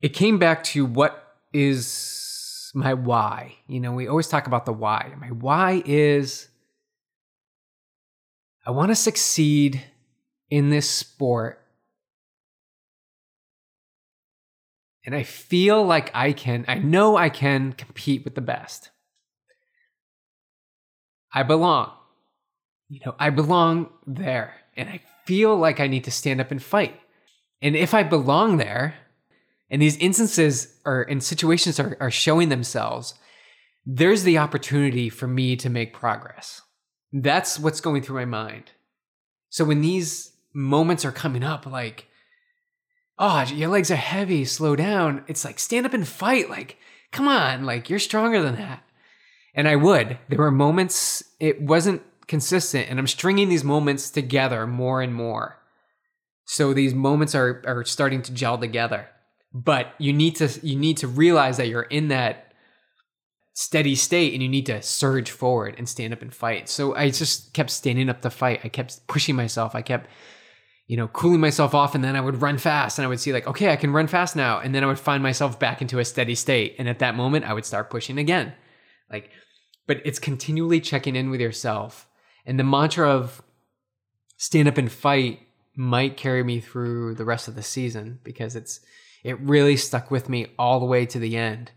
it came back to what is my why. You know, we always talk about the why. My why is I want to succeed in this sport. And I feel like I can, I know I can compete with the best. I belong. You know, I belong there. And I feel like I need to stand up and fight. And if I belong there, and these instances are and situations are, are showing themselves, there's the opportunity for me to make progress. That's what's going through my mind. So when these moments are coming up, like, oh, your legs are heavy, slow down, it's like stand up and fight. Like, come on, like you're stronger than that. And I would. There were moments, it wasn't consistent, and I'm stringing these moments together more and more. So these moments are, are starting to gel together. But you need to you need to realize that you're in that steady state and you need to surge forward and stand up and fight. So I just kept standing up to fight. I kept pushing myself. I kept you know, cooling myself off and then I would run fast and I would see like, okay, I can run fast now. And then I would find myself back into a steady state. And at that moment, I would start pushing again. Like, but it's continually checking in with yourself. And the mantra of stand up and fight might carry me through the rest of the season because it's, it really stuck with me all the way to the end.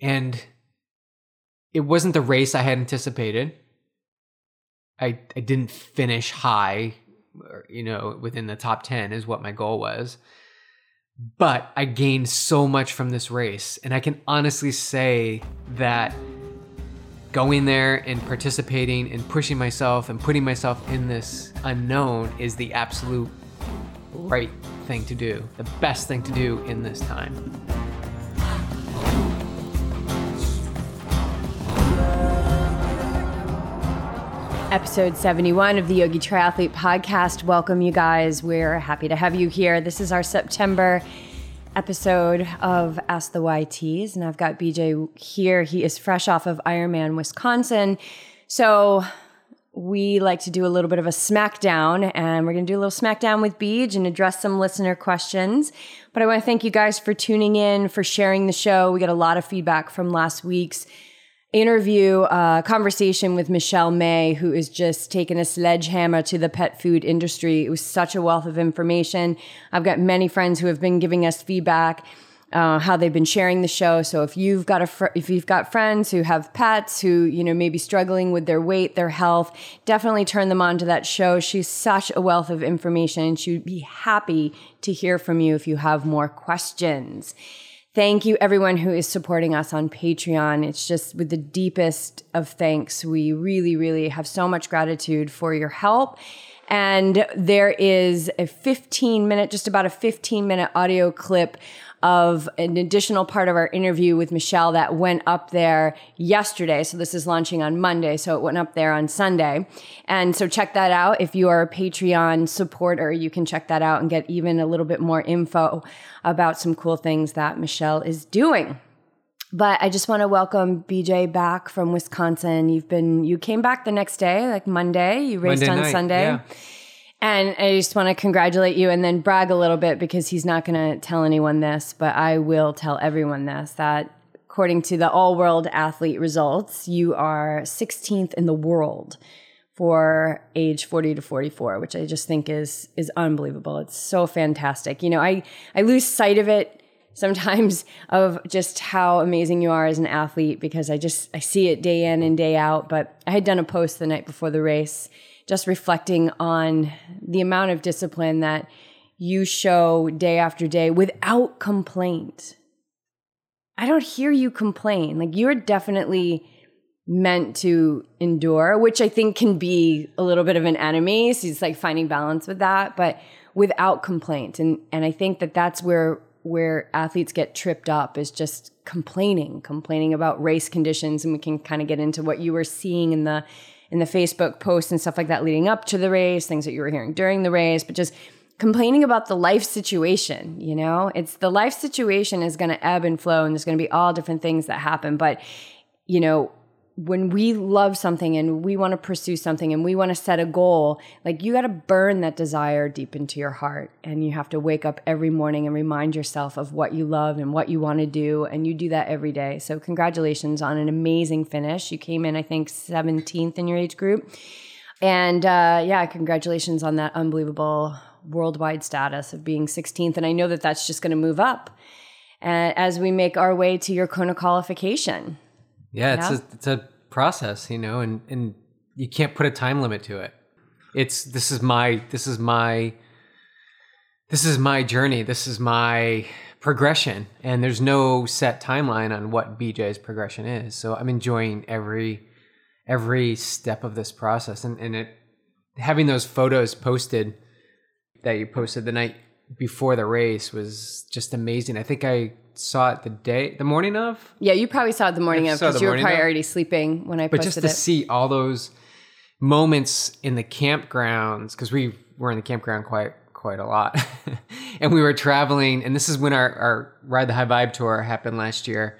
And it wasn't the race I had anticipated. I, I didn't finish high you know, within the top 10 is what my goal was. But I gained so much from this race. And I can honestly say that going there and participating and pushing myself and putting myself in this unknown is the absolute right thing to do, the best thing to do in this time. episode 71 of the Yogi Triathlete podcast. Welcome, you guys. We're happy to have you here. This is our September episode of Ask the YTs, and I've got BJ here. He is fresh off of Ironman Wisconsin. So we like to do a little bit of a smackdown, and we're going to do a little smackdown with Beej and address some listener questions. But I want to thank you guys for tuning in, for sharing the show. We got a lot of feedback from last week's interview, uh, conversation with Michelle May, who is just taking a sledgehammer to the pet food industry. It was such a wealth of information. I've got many friends who have been giving us feedback. Uh, how they've been sharing the show. So if you've got a fr- if you've got friends who have pets who you know may be struggling with their weight, their health, definitely turn them on to that show. She's such a wealth of information. and She'd be happy to hear from you if you have more questions. Thank you, everyone who is supporting us on Patreon. It's just with the deepest of thanks. We really, really have so much gratitude for your help. And there is a 15 minute, just about a 15 minute audio clip of an additional part of our interview with Michelle that went up there yesterday. So this is launching on Monday. So it went up there on Sunday. And so check that out. If you are a Patreon supporter, you can check that out and get even a little bit more info about some cool things that Michelle is doing. But I just want to welcome BJ back from Wisconsin. You've been, you came back the next day, like Monday. You raced Monday on night, Sunday. yeah. And I just want to congratulate you and then brag a little bit because he's not going to tell anyone this, but I will tell everyone this that according to the all world athlete results, you are 16th in the world for age 40 to 44, which I just think is is unbelievable. It's so fantastic. You know, I I lose sight of it sometimes of just how amazing you are as an athlete because I just I see it day in and day out, but I had done a post the night before the race just reflecting on the amount of discipline that you show day after day without complaint. I don't hear you complain. Like you're definitely meant to endure, which I think can be a little bit of an enemy. So it's like finding balance with that, but without complaint. And and I think that that's where where athletes get tripped up is just complaining, complaining about race conditions, and we can kind of get into what you were seeing in the in the Facebook posts and stuff like that leading up to the race, things that you were hearing during the race, but just complaining about the life situation, you know? It's the life situation is going to ebb and flow and there's going to be all different things that happen, but you know, when we love something and we want to pursue something and we want to set a goal, like you got to burn that desire deep into your heart. And you have to wake up every morning and remind yourself of what you love and what you want to do. And you do that every day. So, congratulations on an amazing finish. You came in, I think, 17th in your age group. And uh, yeah, congratulations on that unbelievable worldwide status of being 16th. And I know that that's just going to move up uh, as we make our way to your Kona qualification. Yeah, it's a it's a process, you know, and and you can't put a time limit to it. It's this is my this is my this is my journey. This is my progression, and there's no set timeline on what BJ's progression is. So I'm enjoying every every step of this process, and and it having those photos posted that you posted the night before the race was just amazing. I think I saw it the day, the morning of. Yeah, you probably saw it the morning I of because you were probably of. already sleeping when I But just to it. see all those moments in the campgrounds, because we were in the campground quite quite a lot, and we were traveling. And this is when our our ride the high vibe tour happened last year,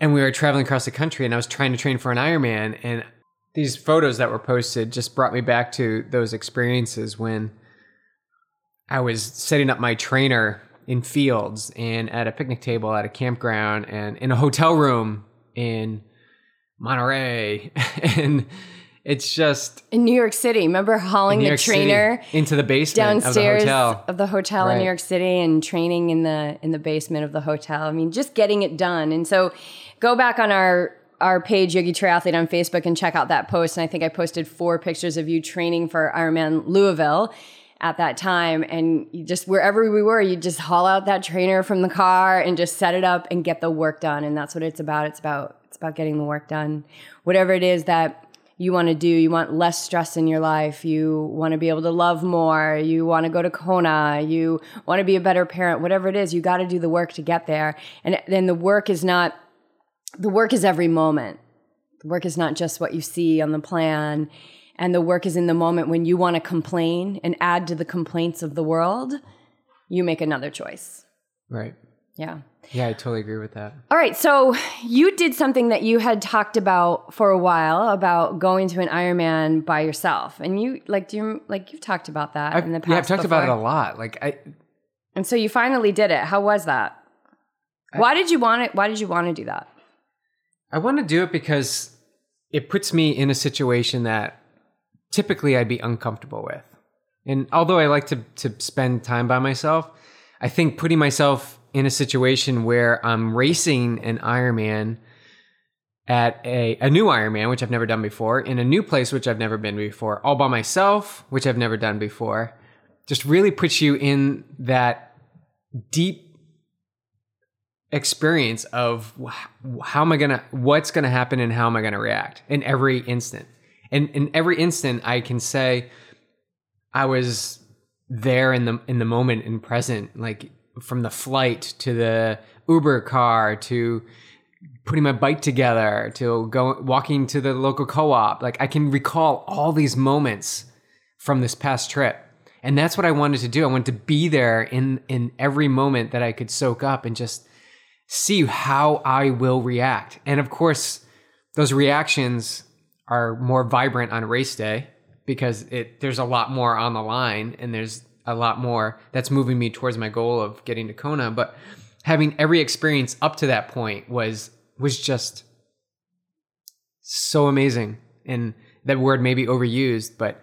and we were traveling across the country. And I was trying to train for an Ironman, and these photos that were posted just brought me back to those experiences when I was setting up my trainer in fields and at a picnic table at a campground and in a hotel room in Monterey. and it's just in New York City. Remember hauling the York City trainer into the basement downstairs of the hotel. of the hotel in New York City and training in the in the basement of the hotel. I mean, just getting it done. And so, go back on our our page Yogi Triathlete on Facebook and check out that post. And I think I posted four pictures of you training for Ironman Louisville at that time. And you just wherever we were, you just haul out that trainer from the car and just set it up and get the work done. And that's what it's about. It's about it's about getting the work done. Whatever it is that you want to do. You want less stress in your life. You want to be able to love more. You want to go to Kona. You want to be a better parent. Whatever it is, you got to do the work to get there. And then the work is not, the work is every moment. The work is not just what you see on the plan. And the work is in the moment when you want to complain and add to the complaints of the world, you make another choice. Right. Yeah. Yeah, I totally agree with that. All right, so you did something that you had talked about for a while about going to an Ironman by yourself, and you like do you like you've talked about that I've, in the past. yeah, I've talked about it a lot. Like I, and so you finally did it. How was that? why did you want it? Why did you want to do that? I want to do it because it puts me in a situation that typically I'd be uncomfortable with. And although I like to to spend time by myself, I think putting myself in a situation where I'm racing an Ironman at a, a new Ironman, which I've never done before, in a new place, which I've never been before, all by myself, which I've never done before, just really puts you in that deep experience of how am I gonna, what's gonna happen, and how am I gonna react in every instant. And in every instant, I can say I was there in the in the moment and present, like from the flight to the Uber car to putting my bike together to go walking to the local co-op. Like I can recall all these moments from this past trip. And that's what I wanted to do. I wanted to be there in in every moment that I could soak up and just see how I will react. And of course, those reactions are more vibrant on race day because it there's a lot more on the line and there's a lot more that's moving me towards my goal of getting to Kona. But having every experience up to that point was was just so amazing. And that word may be overused, but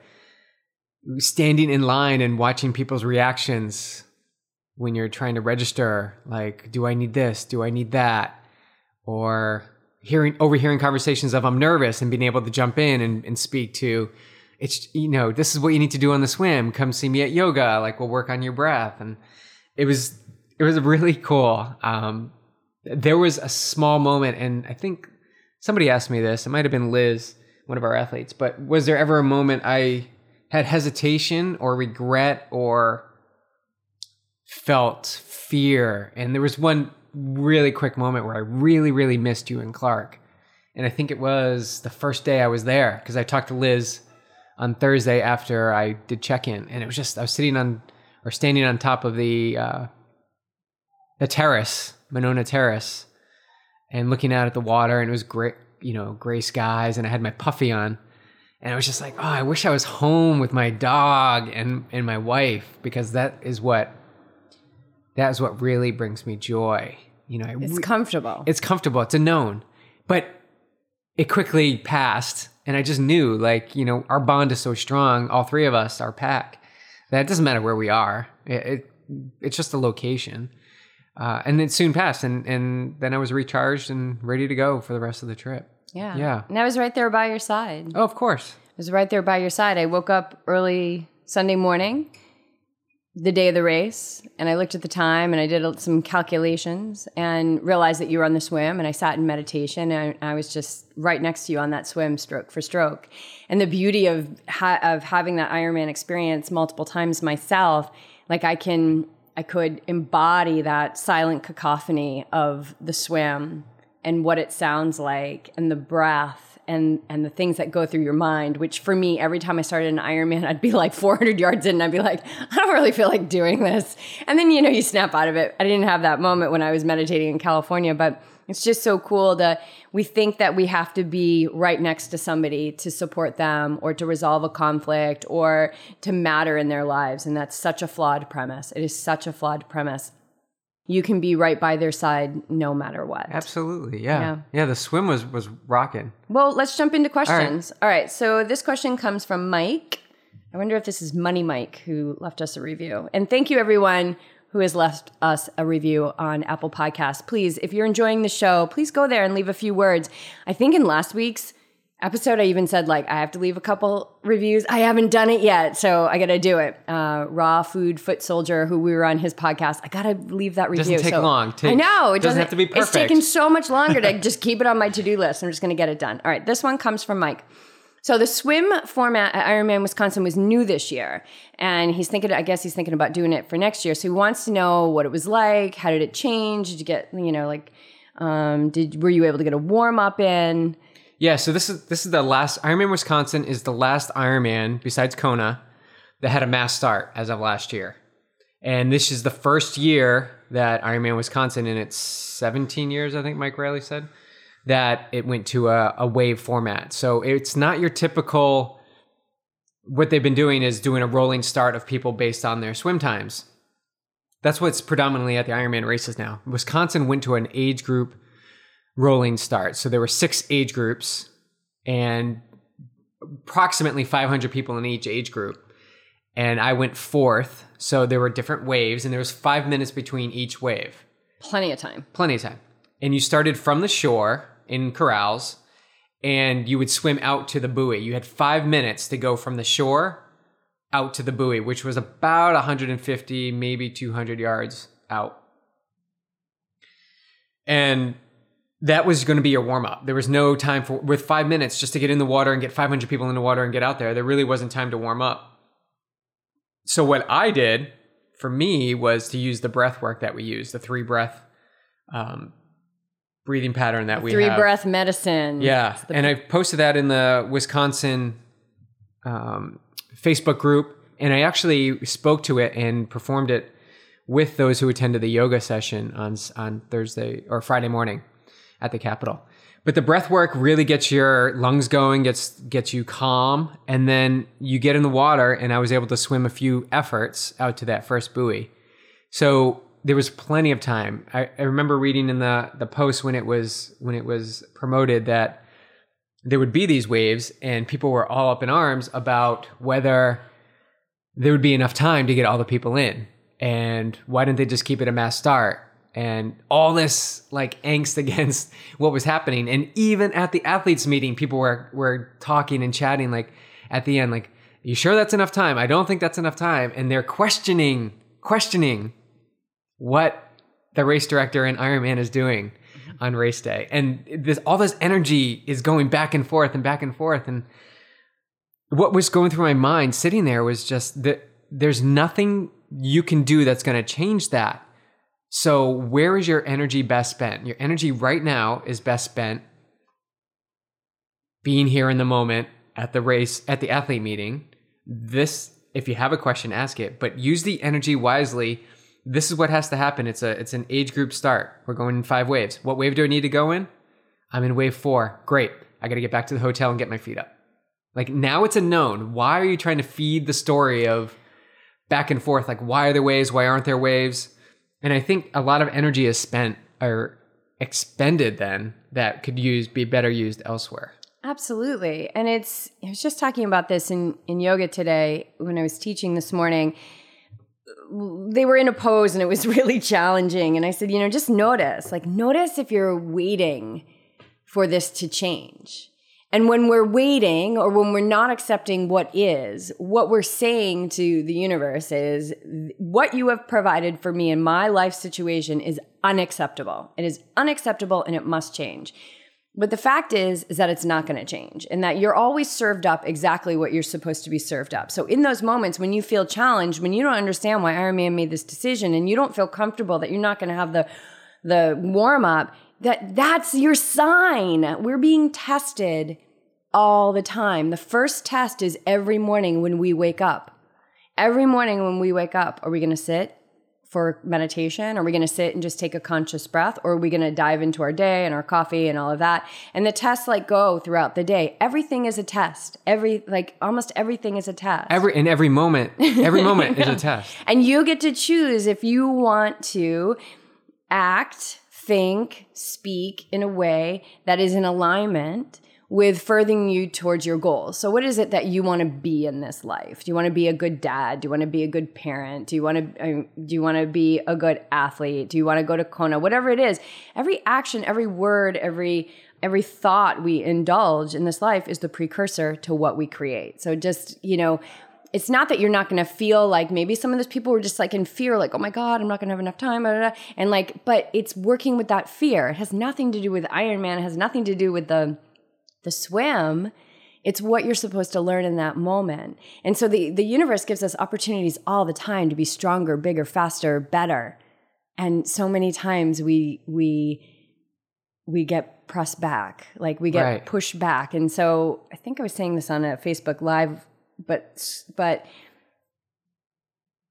standing in line and watching people's reactions when you're trying to register, like, do I need this? Do I need that? Or hearing overhearing conversations of I'm nervous and being able to jump in and, and speak to it's you know, this is what you need to do on the swim. Come see me at yoga, like we'll work on your breath. And it was it was really cool. Um there was a small moment and I think somebody asked me this, it might have been Liz, one of our athletes, but was there ever a moment I had hesitation or regret or felt fear. And there was one really quick moment where I really, really missed you and Clark. And I think it was the first day I was there because I talked to Liz on Thursday after I did check in. And it was just, I was sitting on or standing on top of the, uh, the terrace, Monona Terrace, and looking out at the water. And it was great. you know, gray skies and I had my puffy on. And I was just like, oh, I wish I was home with my dog and, and my wife because that is what that is what really brings me joy. You know, It's re- comfortable. it's comfortable. It's a known, but it quickly passed, and I just knew, like, you know, our bond is so strong. All three of us, our pack, that it doesn't matter where we are. It, it it's just a location, uh, and it soon passed, and and then I was recharged and ready to go for the rest of the trip. yeah. yeah. And I was right there by your side. Oh, of course. I was right there by your side. I woke up early Sunday morning, the day of the race, and I looked at the time and I did some calculations and realized that you were on the swim. And I sat in meditation and I was just right next to you on that swim, stroke for stroke. And the beauty of ha- of having that Ironman experience multiple times myself, like I can, I could embody that silent cacophony of the swim and what it sounds like and the breath and and the things that go through your mind which for me every time i started an ironman i'd be like 400 yards in and i'd be like i don't really feel like doing this. And then you know you snap out of it. I didn't have that moment when i was meditating in california but it's just so cool that we think that we have to be right next to somebody to support them or to resolve a conflict or to matter in their lives and that's such a flawed premise. It is such a flawed premise you can be right by their side no matter what Absolutely. Yeah. Yeah. Yeah. the swim was was rocking. Well, let's jump into questions. All right. So this question comes from Mike. I wonder if this is Money Mike who left us a review. And thank you, everyone who has left us a review on Apple Podcasts. Please, if you're enjoying the show, please go there and leave a few words. I think in last week's episode, I even said, like, I have to leave a couple reviews. I haven't done it yet, so I got to do it. Uh, Raw Food Foot Soldier, who we were on his podcast, I got to leave that review. Doesn't take So- long. I know. It doesn't have to be It's taken so much longer to just keep it on my to-do list. I'm just going to get it done. All right, this one comes from Mike. So the swim format at Ironman Wisconsin was new this year, and he's thinking. I guess he's thinking about doing it for next year. So he wants to know what it was like. How did it change? Did you get you know like um, did were you able to get a warm up in? Yeah, so this is this is the last Ironman Wisconsin is the last Ironman besides Kona that had a mass start as of last year. And this is the first year that Ironman Wisconsin in its 17 years, I think Mike Riley said, that it went to a, a wave format. So it's not your typical what they've been doing is doing a rolling start of people based on their swim times. That's what's predominantly at the Ironman races now. Wisconsin went to an age group rolling start. So there were six age groups and approximately 500 people in each age group. And I went fourth. So there were different waves and there was five minutes between each wave. Plenty of time. Plenty of time. And you started from the shore in corrals and you would swim out to the buoy. You had five minutes to go from the shore out to the buoy, which was about 150, maybe 200 yards out. And that was going to be your warm up. There was no time for, with five minutes just to get in the water and get 500 people in the water and get out there. There really wasn't time to warm up. So, what I did for me was to use the breath work that we use, the three breath um, breathing pattern that we Three have. breath medicine. Yeah, and I posted that in the Wisconsin um, Facebook group, and I actually spoke to it and performed it with those who attended the yoga session on on Thursday or Friday morning at the Capitol. But the breath work really gets your lungs going, gets gets you calm, and then you get in the water. And I was able to swim a few efforts out to that first buoy. So there was plenty of time. I, I remember reading in the the post when it was when it was promoted that there would be these waves, and people were all up in arms about whether there would be enough time to get all the people in, and why didn't they just keep it a mass start? And all this like angst against what was happening, and even at the athletes meeting, people were were talking and chatting like at the end, like, "You sure that's enough time? I don't think that's enough time," and they're questioning questioning what the race director in Ironman is doing mm-hmm. on race day. And this all this energy is going back and forth and back and forth. And what was going through my mind sitting there was just that there's nothing you can do that's going to change that. So where is your energy best spent? Your energy right now is best spent being here in the moment at the race at the athlete meeting. This if you have a question ask it, but use the energy wisely this is what has to happen. It's a it's an age group start. We're going in five waves. What wave do I need to go in? I'm in wave four. Great. I got to get back to the hotel and get my feet up. Like now it's a known. Why are you trying to feed the story of back and forth? Like, why are there waves? Why aren't there waves? And I think a lot of energy is spent or expended then that could use be better used elsewhere. Absolutely. And it's I was just talking about this in in yoga today when I was teaching this morning. They were in a pose and it was really challenging and I said, you know, just notice, like notice if you're waiting for this to change. And when we're waiting or when we're not accepting what is, what we're saying to the universe is what you have provided for me in my life situation is unacceptable. It is unacceptable and it must change. But the fact is is that it's not going to change and that you're always served up exactly what you're supposed to be served up. So in those moments when you feel challenged, when you don't understand why Ironman made this decision and you don't feel comfortable that you're not going to have the the warm up, that that's your sign. We're being tested all the time. The first test is every morning when we wake up. Every morning when we wake up, are we going to sit for meditation? Are we going to sit and just take a conscious breath? Or are we going to dive into our day and our coffee and all of that? And the tests like go throughout the day. Everything is a test. Every, like almost everything is a test. Every in every moment, every moment is a test. And you get to choose if you want to act, think, speak in a way that is in alignment with furthering you towards your goals. So, what is it that you want to be in this life? Do you want to be a good dad? Do you want to be a good parent? Do you want to uh, do you want to be a good athlete? Do you want to go to Kona? Whatever it is, every action, every word, every every thought we indulge in this life is the precursor to what we create. So, just you know. It's not that you're not going to feel like maybe some of those people were just like in fear, like, oh my God, I'm not going to have enough time. Blah, blah, blah. And like, but it's working with that fear. It has nothing to do with Ironman. It has nothing to do with the, the swim it's what you're supposed to learn in that moment and so the, the universe gives us opportunities all the time to be stronger bigger faster better and so many times we we we get pressed back like we get Right. pushed back and so i think i was saying this on a facebook live but but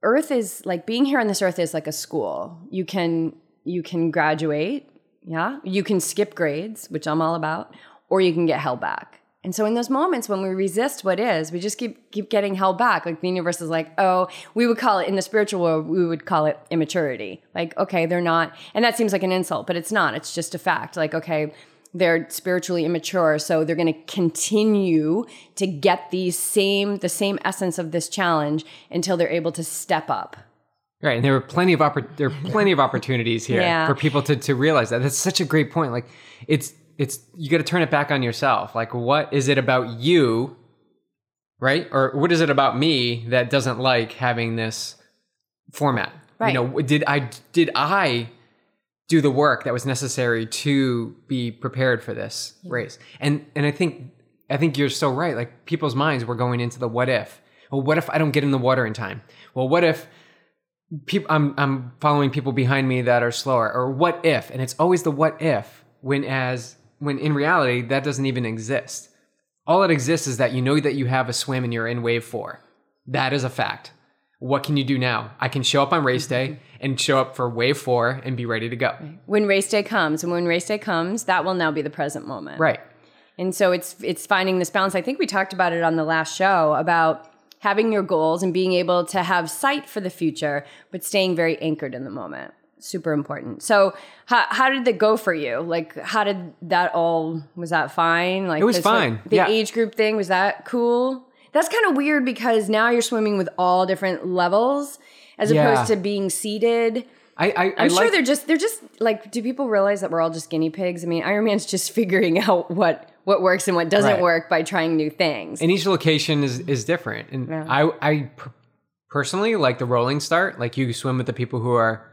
earth is like being here on this earth is like a school. You can you can graduate yeah? You can skip grades which i'm all about or you can get held back. And so in those moments when we resist what is we just keep keep getting held back. Like the universe is like oh we would call it in the spiritual world we would call it immaturity. Like okay they're not and that seems like an insult but it's not. It's just a fact. Like okay they're spiritually immature so they're going to continue to get these same the same essence of this challenge until they're able to step up Right, and there were plenty of oppor- there are plenty of opportunities here Yeah. for people to to realize that. That's such a great point. Like it's it's you got to turn it back on yourself. Like what is it about you, right? Or what is it about me that doesn't like having this format? Right. You know, did I did I do the work that was necessary to be prepared for this race? And and I think I think you're so right. Like people's minds were going into the what if. Well, what if I don't get in the water in time? Well, what if people I'm I'm following people behind me that are slower or what if and it's always the what if when as when in reality that doesn't even exist. All that exists is that you know that you have a swim and you're in wave 4. That is a fact. What can you do now? I can show up on race day mm-hmm. and show up for wave 4 and be ready to go. when race day comes and when race day comes that will now be the present moment Right. And so it's it's finding this balance. I think we talked about it on the last show about having your goals and being able to have sight for the future, but staying very anchored in the moment. Super important. So how how did that go for you? Like how did that all was that fine? Like It was like, fine, the yeah. age group thing was that cool? That's kind of weird because now you're swimming with all different levels as Yeah. opposed to being seated. I I, I I'm sure like they're just they're just like do people realize that we're all just guinea pigs? I mean, Ironman's just figuring out what what works and what doesn't Right. work by trying new things. and each location is is different and Yeah. i i per- personally like the rolling start like you swim with the people who are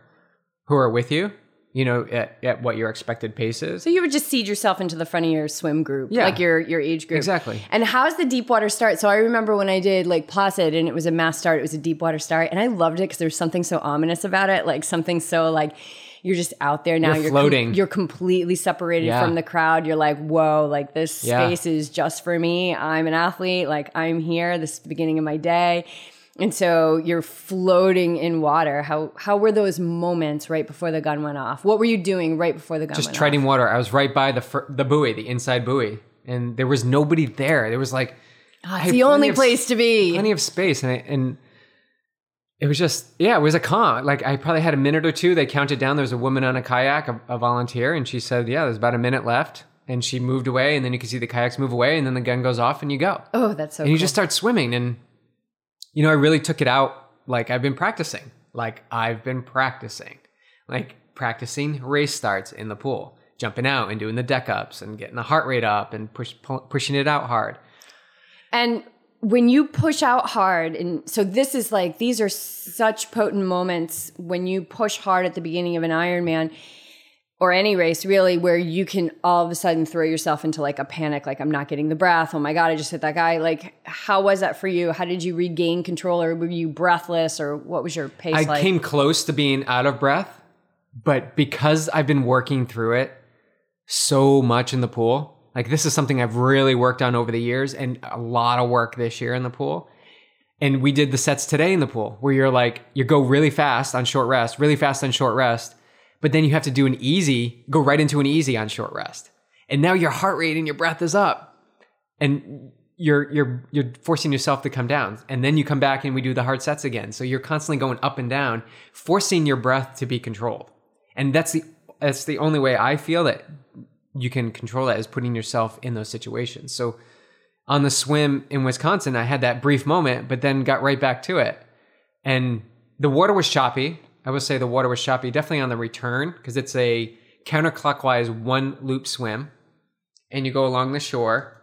who are with you you know at, at what your expected pace is so you would just seed yourself into the front of your swim group, Yeah. like your your age group. Exactly. And how does the deep water start? So I remember when I did Lake Placid and it was a mass start, it was a deep water start, and I loved it because there's something so ominous about it, like something so like you're just out there now. You're com- floating. you're completely separated Yeah. from the crowd. You're like, whoa, like this Yeah. space is just for me. I'm an athlete. Like I'm here. This is the beginning of my day. And so you're floating in water. How how were those moments right before the gun went off? What were you doing right before the gun Just treading water. I was right by the fir- the buoy, the inside buoy, and there was nobody there. There was like ah, off? I It's the only of- place to be. plenty of space, and I, and it was just yeah, it was a calm. Like I probably had a minute or two. They counted down. There was a woman on a kayak, a, a volunteer, and she said, "Yeah, there's about a minute left." And she moved away, and then you can see the kayaks move away, and then the gun goes off, and you go. oh, that's so and you just start swimming and you know i really took it out like i've been practicing like i've been practicing like practicing race starts in the pool jumping out and doing the deck ups and getting the heart rate up and push, pu- pushing it out hard. And when you push out hard, and so this is like these are such potent moments when you push hard at the beginning of an Ironman or any race, really, where you can all of a sudden throw yourself into like a panic, like I'm not getting the breath. Oh my god, I just hit that guy. Like, how was that for you? How did you regain control, or were you breathless, or what was your pace i like? came close to being out of breath but because i've been working through it so much in the pool like this is something i've really worked on over the years and a lot of work this year in the pool and we did the sets today in the pool where you're like you go really fast on short rest really fast on short rest but then you have to do an easy go right into an easy on short rest. And now your heart rate and your breath is up and you're you're you're forcing yourself to come down. And then you come back and we do the hard sets again. So you're constantly going up and down forcing your breath to be controlled. And that's the that's the only way i feel that you can control that is putting yourself in those situations. So on the swim in wisconsin i had that brief moment but then got right back to it. And the water was choppy i would say the water was choppy definitely on the return because it's a counterclockwise one loop swim and you go along the shore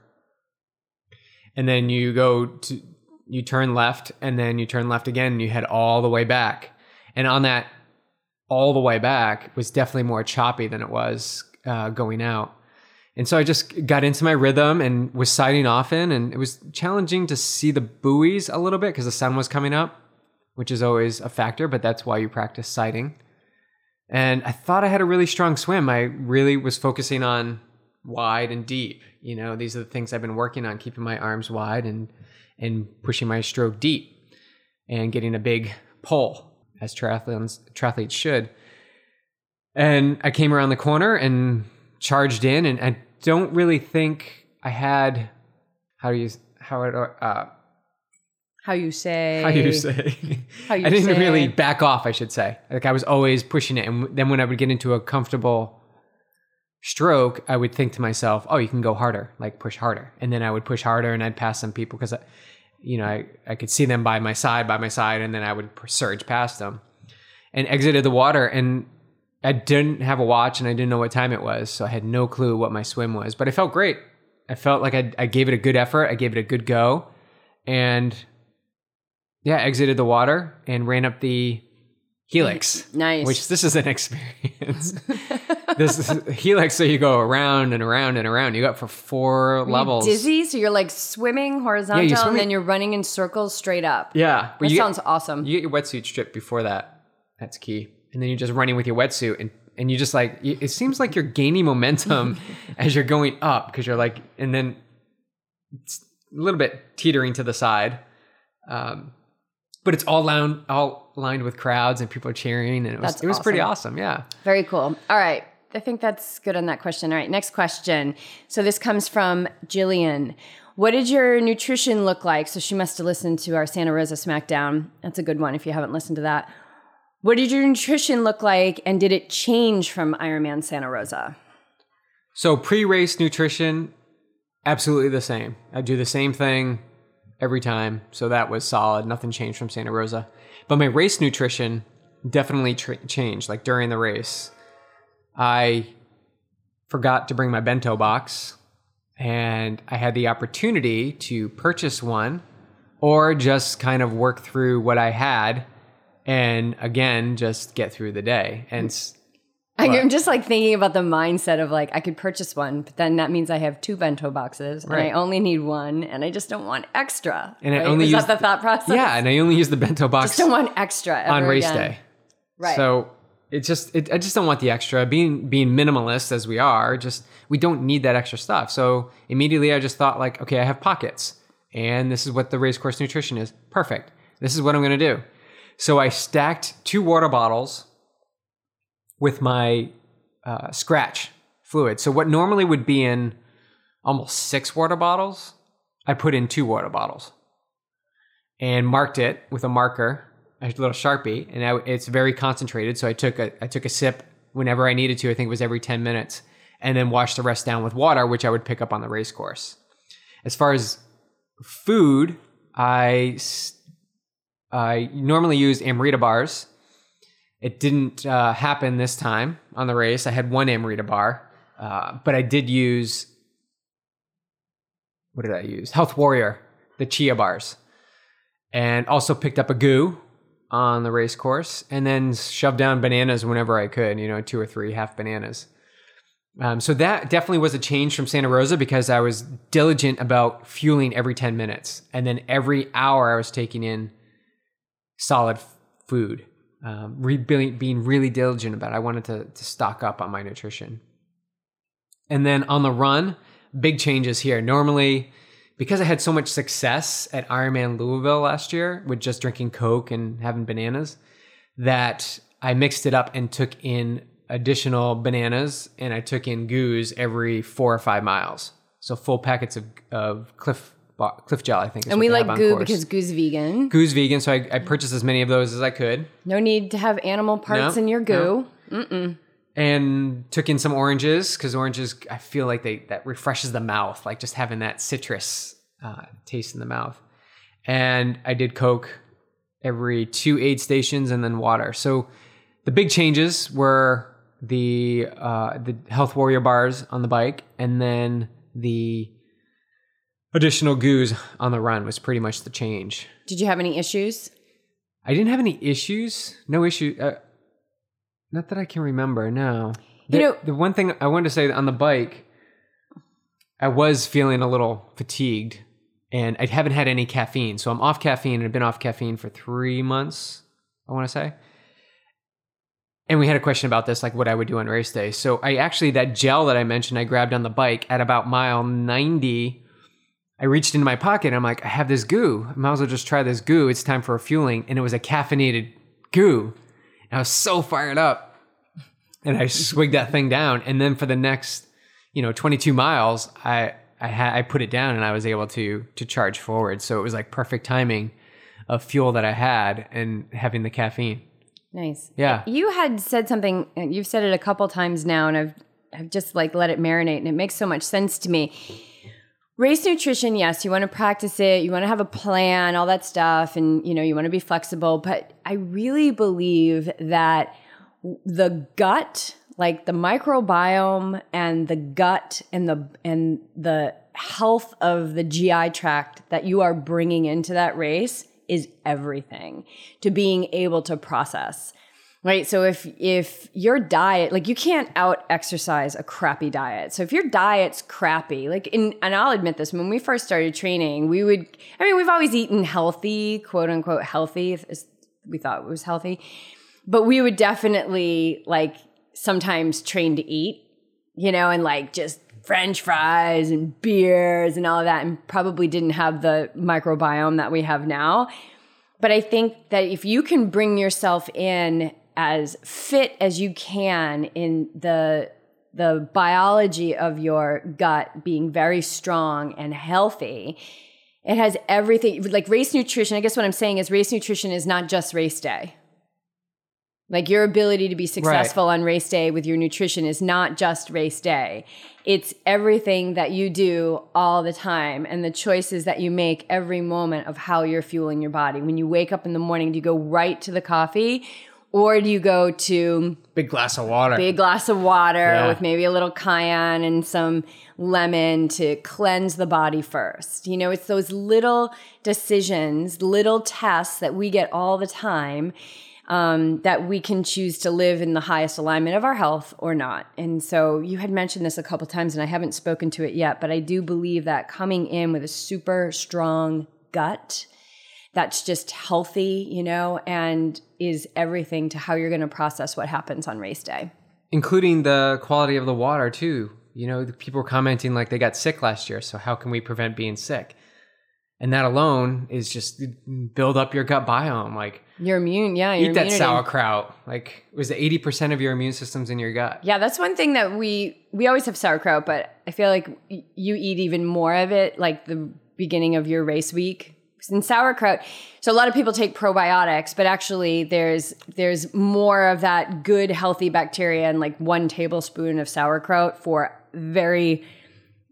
and then you go to you turn left and then you turn left again and you head all the way back. And on that all the way back was definitely more choppy than it was uh, going out. And so i just got into my rhythm and was sighting often and it was challenging to see the buoys a little bit because the sun was coming up which is always a factor but that's why you practice sighting and i thought i had a really strong swim i really was focusing on wide and deep. You know, these are the things I've been working on, keeping my arms wide and and pushing my stroke deep and getting a big pull as triathlons triathletes should. And I came around the corner and charged in and I don't really think I had how do you how it uh how you say? how you say. How you I didn't say. really back off I should say. Like I was always pushing it and then when I would get into a comfortable stroke, I would think to myself, "Oh, you can go harder, like push harder," and then I would push harder, and I'd pass some people because, you know, I, I could see them by my side, by my side, and then I would surge past them, and exited the water, and I didn't have a watch, and I didn't know what time it was, so I had no clue what my swim was, but I felt great. I felt like I, I gave it a good effort, I gave it a good go, and yeah, exited the water and ran up the helix. Nice. Which this is an experience. this is helix, so you go around and around and around. You go up for four Are levels. dizzy, so you're like swimming horizontal, and swimming- then you're running in circles straight up. Yeah, but that you sounds get, awesome. you get your wetsuit stripped before that. That's key. And then you're just running with your wetsuit, and and you just like you- it seems like you're gaining momentum as you're going up because you're like, and then it's a little bit teetering to the side. Um, but it's all lined, all lined with crowds and people are cheering, and it was That's it was pretty awesome. awesome. Yeah. Very cool. All right. I think that's good on that question. All right, next question. So this comes from Jillian. What did your nutrition look like? So she must have listened to our Santa Rosa Smackdown. That's a good one if you haven't listened to that. What did your nutrition look like and did it change from Ironman Santa Rosa? So pre-race nutrition, absolutely the same. I do the same thing every time, so that was solid. Nothing changed from Santa Rosa. But my race nutrition definitely tra- changed. Like during the race, I forgot to bring my bento box, and I had the opportunity to purchase one, or just kind of work through what I had, and again just get through the day. And I- I'm just like thinking about the mindset of like I could purchase one, but then that means I have two bento boxes and I only need one, and I just don't want extra. And I only Is use that the thought process? yeah, and I only use the bento box just don't want extra ever on race again. day. Right. So it just it, I just don't want the extra. Being being minimalist as we are, just we don't need that extra stuff. So immediately I just thought like, okay, I have pockets, and this is what the race course nutrition is. Perfect. This is what I'm going to do. So I stacked two water bottles with my uh, Skratch fluid. So what normally would be in almost six water bottles, I put in two water bottles and marked it with a marker, a little sharpie, and I, it's very concentrated. So I took a I took a sip whenever I needed to. I think it was every ten minutes, and then washed the rest down with water, which I would pick up on the race course. As far as food, I I normally use Amrita bars. It didn't uh, happen this time on the race. I had one Amrita bar, uh, but I did use what did I use? Health Warrior, the chia bars, and also picked up a goo on the race course, and then shoved down bananas whenever I could. You know, two or three half bananas. Um, so that definitely was a change from Santa Rosa because I was diligent about fueling every 10 minutes. And then every hour I was taking in solid f- food, um, re- being really diligent about it. I wanted to, to stock up on my nutrition. And then on the run, big changes here. Normally, because I had so much success at Ironman Louisville last year with just drinking Coke and having bananas, that I mixed it up and took in additional bananas and I took in goos every four or five miles. So full packets of, of Clif Clif Gel, I think. and we like goo because goo's vegan. Goo's vegan, so I, I, purchased as many of those as I could. No need to have animal parts no, in your goo. No. And took in some oranges because oranges, I feel like they that refreshes the mouth, like just having that citrus uh, taste in the mouth. And I did Coke every two aid stations and then water. So the big changes were the uh, the Health Warrior bars on the bike, and then the additional goos on the run was pretty much the change. Did you have any issues? I didn't have any issues. No issue. Uh, not that I can remember. No. The, you know, the one thing I wanted to say on the bike, I was feeling a little fatigued, and I haven't had any caffeine, so I'm off caffeine, and I've been off caffeine for three months. I want to say and we had a question about this, like what I would do on race day. So I actually that gel that I mentioned, I grabbed on the bike at about mile ninety. I reached into my pocket. And I'm like, I have this goo. I might as well just try this goo. It's time for a fueling, and it was a caffeinated goo. And I was so fired up, and I swigged that thing down. And then for the next, you know, 22 miles, I I had I put it down, and I was able to to charge forward. So it was like perfect timing of fuel that I had and having the caffeine. Nice. Yeah. You had said something, you've said it a couple times now, and I've, I've just like let it marinate, and it makes so much sense to me. Race nutrition, yes, you want to practice it, you want to have a plan, all that stuff, and you know, you want to be flexible. But I really believe that the gut, like the microbiome and the gut and the and the health of the GI tract that you are bringing into that race is everything to being able to process right so if if your diet like you can't out exercise a crappy diet so if your diet's crappy like in and i'll admit this when we first started training we would i mean we've always eaten healthy quote unquote healthy we thought it was healthy but we would definitely like sometimes train to eat you know and like just french fries and beers and all of that and probably didn't have the microbiome that we have now. But I think that if you can bring yourself in as fit as you can in the the biology of your gut being very strong and healthy, it has everything like race nutrition. I guess what I'm saying is race nutrition is not just race day. Like your ability to be successful right. on race day with your nutrition is not just race day. It's everything that you do all the time and the choices that you make every moment of how you're fueling your body. When you wake up in the morning, do you go right to the coffee or do you go to big glass of water? Big glass of water yeah. with maybe a little cayenne and some lemon to cleanse the body first. You know, it's those little decisions, little tests that we get all the time um, that we can choose to live in the highest alignment of our health or not. And so you had mentioned this a couple times, and I haven't spoken to it yet, but I do believe that coming in with a super strong gut that's just healthy, you know, and is everything to how you're going to process what happens on race day. Including the quality of the water, too. You know, people were commenting like they got sick last year, so how can we prevent being sick? And that alone is just build up your gut biome. Like Your immune, yeah. Your eat that sauerkraut. Like was it eighty percent of your immune system's in your gut? Yeah, that's one thing that we we always have sauerkraut, but I feel like you eat even more of it like the beginning of your race week. In sauerkraut, so a lot of people take probiotics, but actually there's there's more of that good healthy bacteria in like one tablespoon of sauerkraut for very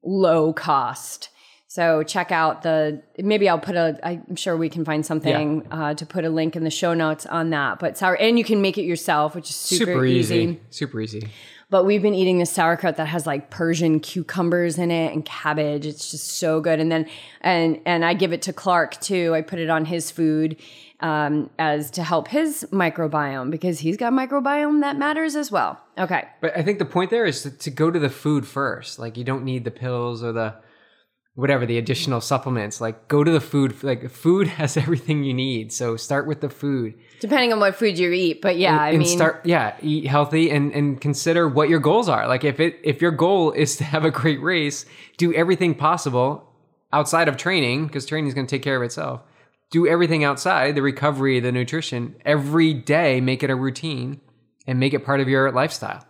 low cost. So check out the maybe I'll put a I'm sure we can find something uh, to put a link in the show notes on that. But sour and you can make it yourself, which is super, Super, easy. easy. Super easy. But we've been eating this sauerkraut that has like Persian cucumbers in it and cabbage. It's just so good. And then and and I give it to Clark too. I put it on his food um, as to help his microbiome because he's got microbiome that matters as well. Okay. But I think the point there is to, to go to the food first. Like you don't need the pills or the whatever the additional supplements. Like go to the food. Like food has everything you need. So start with the food. Depending on what food you eat, but yeah, I and mean, start yeah eat healthy and and consider what your goals are like if it if your goal is to have a great race do everything possible outside of training because training is going to take care of itself do everything outside the recovery the nutrition every day make it a routine and make it part of your lifestyle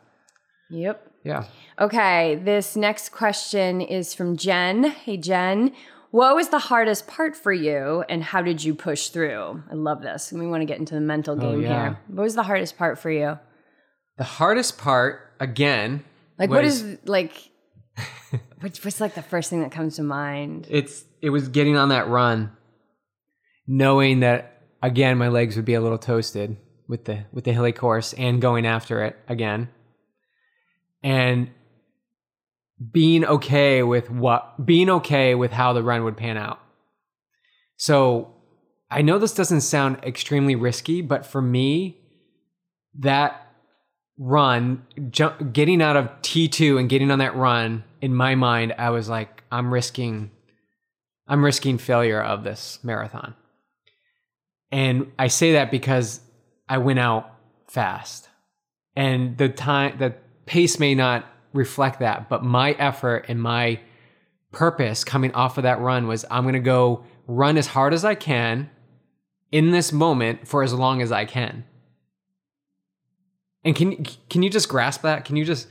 yep. Yeah Okay, this next question is from Jen. Hey, Jen. What was the hardest part for you and how did you push through? I love this. We want to get into the mental oh, game Oh, yeah. here. What was the hardest part for you? the hardest part again Like, what was- is, like, what's, what's like the first thing that comes to mind? it's it was getting on that run knowing that again my legs would be a little toasted with the with the hilly course and going after it again and being okay with what being okay with how the run would pan out so i know this doesn't sound extremely risky but for me that run jump, getting out of T2 and getting on that run in my mind I was like I'm risking I'm risking failure of this marathon. And I say that because I went out fast. And the time the pace may not reflect that, but my effort and my purpose coming off of that run was I'm going to go run as hard as I can in this moment for as long as I can. And can can you just grasp that? Can you just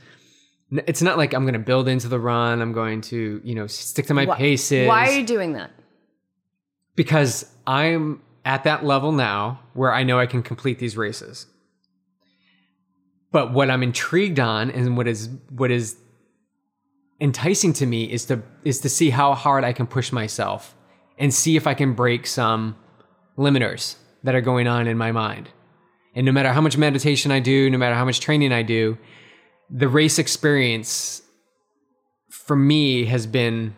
it's not like I'm going to build into the run. I'm going to, you know, stick to my Why- paces Why are you doing that? because I'm at that level now where I know I can complete these races. But what I'm intrigued on and what is what is enticing to me is to is to see how hard I can push myself and see if I can break some limiters that are going on in my mind. And no matter how much meditation I do, no matter how much training I do, the race experience for me has been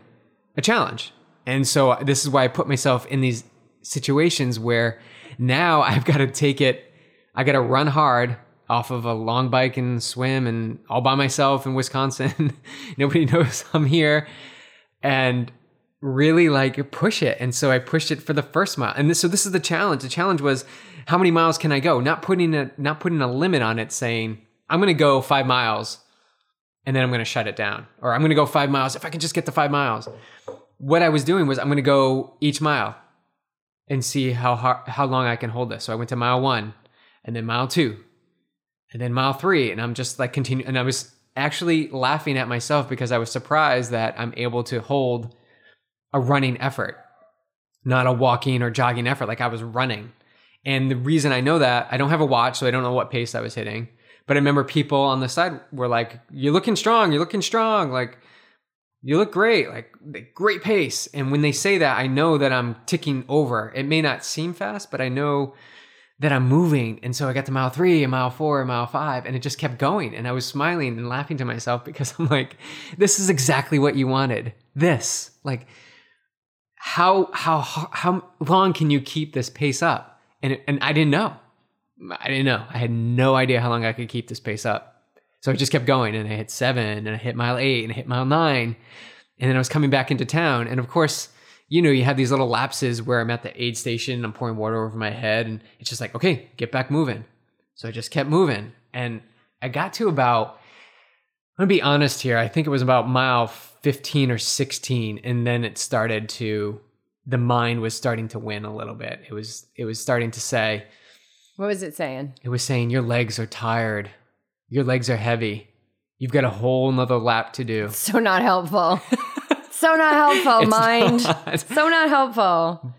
a challenge. And so this is why I put myself in these situations where now I've got to take it, I got to run hard off of a long bike and swim and all by myself in Wisconsin. Nobody knows I'm here and really like push it. And so I pushed it for the first mile. And this, so this is the challenge. The challenge was how many miles can I go? Not putting a, not putting a limit on it saying I'm going to go five miles and then I'm going to shut it down. Or I'm going to go five miles if I can just get to five miles. What I was doing was I'm going to go each mile and see how hard, how long I can hold this. So I went to mile one, and then mile two, and then mile three, and I'm just like continue. And I was actually laughing at myself because I was surprised that I'm able to hold a running effort, not a walking or jogging effort. Like I was running. And the reason I know that, I don't have a watch, so I don't know what pace I was hitting. But I remember people on the side were like, You're looking strong, you're looking strong. Like, you look great, like great pace. And when they say that, I know that I'm ticking over. It may not seem fast, but I know that I'm moving. And so I got to mile three and mile four and mile five, and it just kept going. And I was smiling and laughing to myself because I'm like, this is exactly what you wanted. This, like, how how how long can you keep this pace up? And it, and I didn't know. I didn't know. I had no idea how long I could keep this pace up. So I just kept going and I hit seven and I hit mile eight and I hit mile nine. And then I was coming back into town. And of course, you know, you have these little lapses where I'm at the aid station and I'm pouring water over my head. And it's just like, okay, get back moving. So I just kept moving. And I got to about, I'm to be honest here. I think it was about mile 15 or 16. And then it started to the mind was starting to win a little bit. It was it was starting to say, What was it saying? it was saying your legs are tired. Your legs are heavy. You've got a whole nother lap to do. So not helpful. so not helpful, mind. not. So not helpful.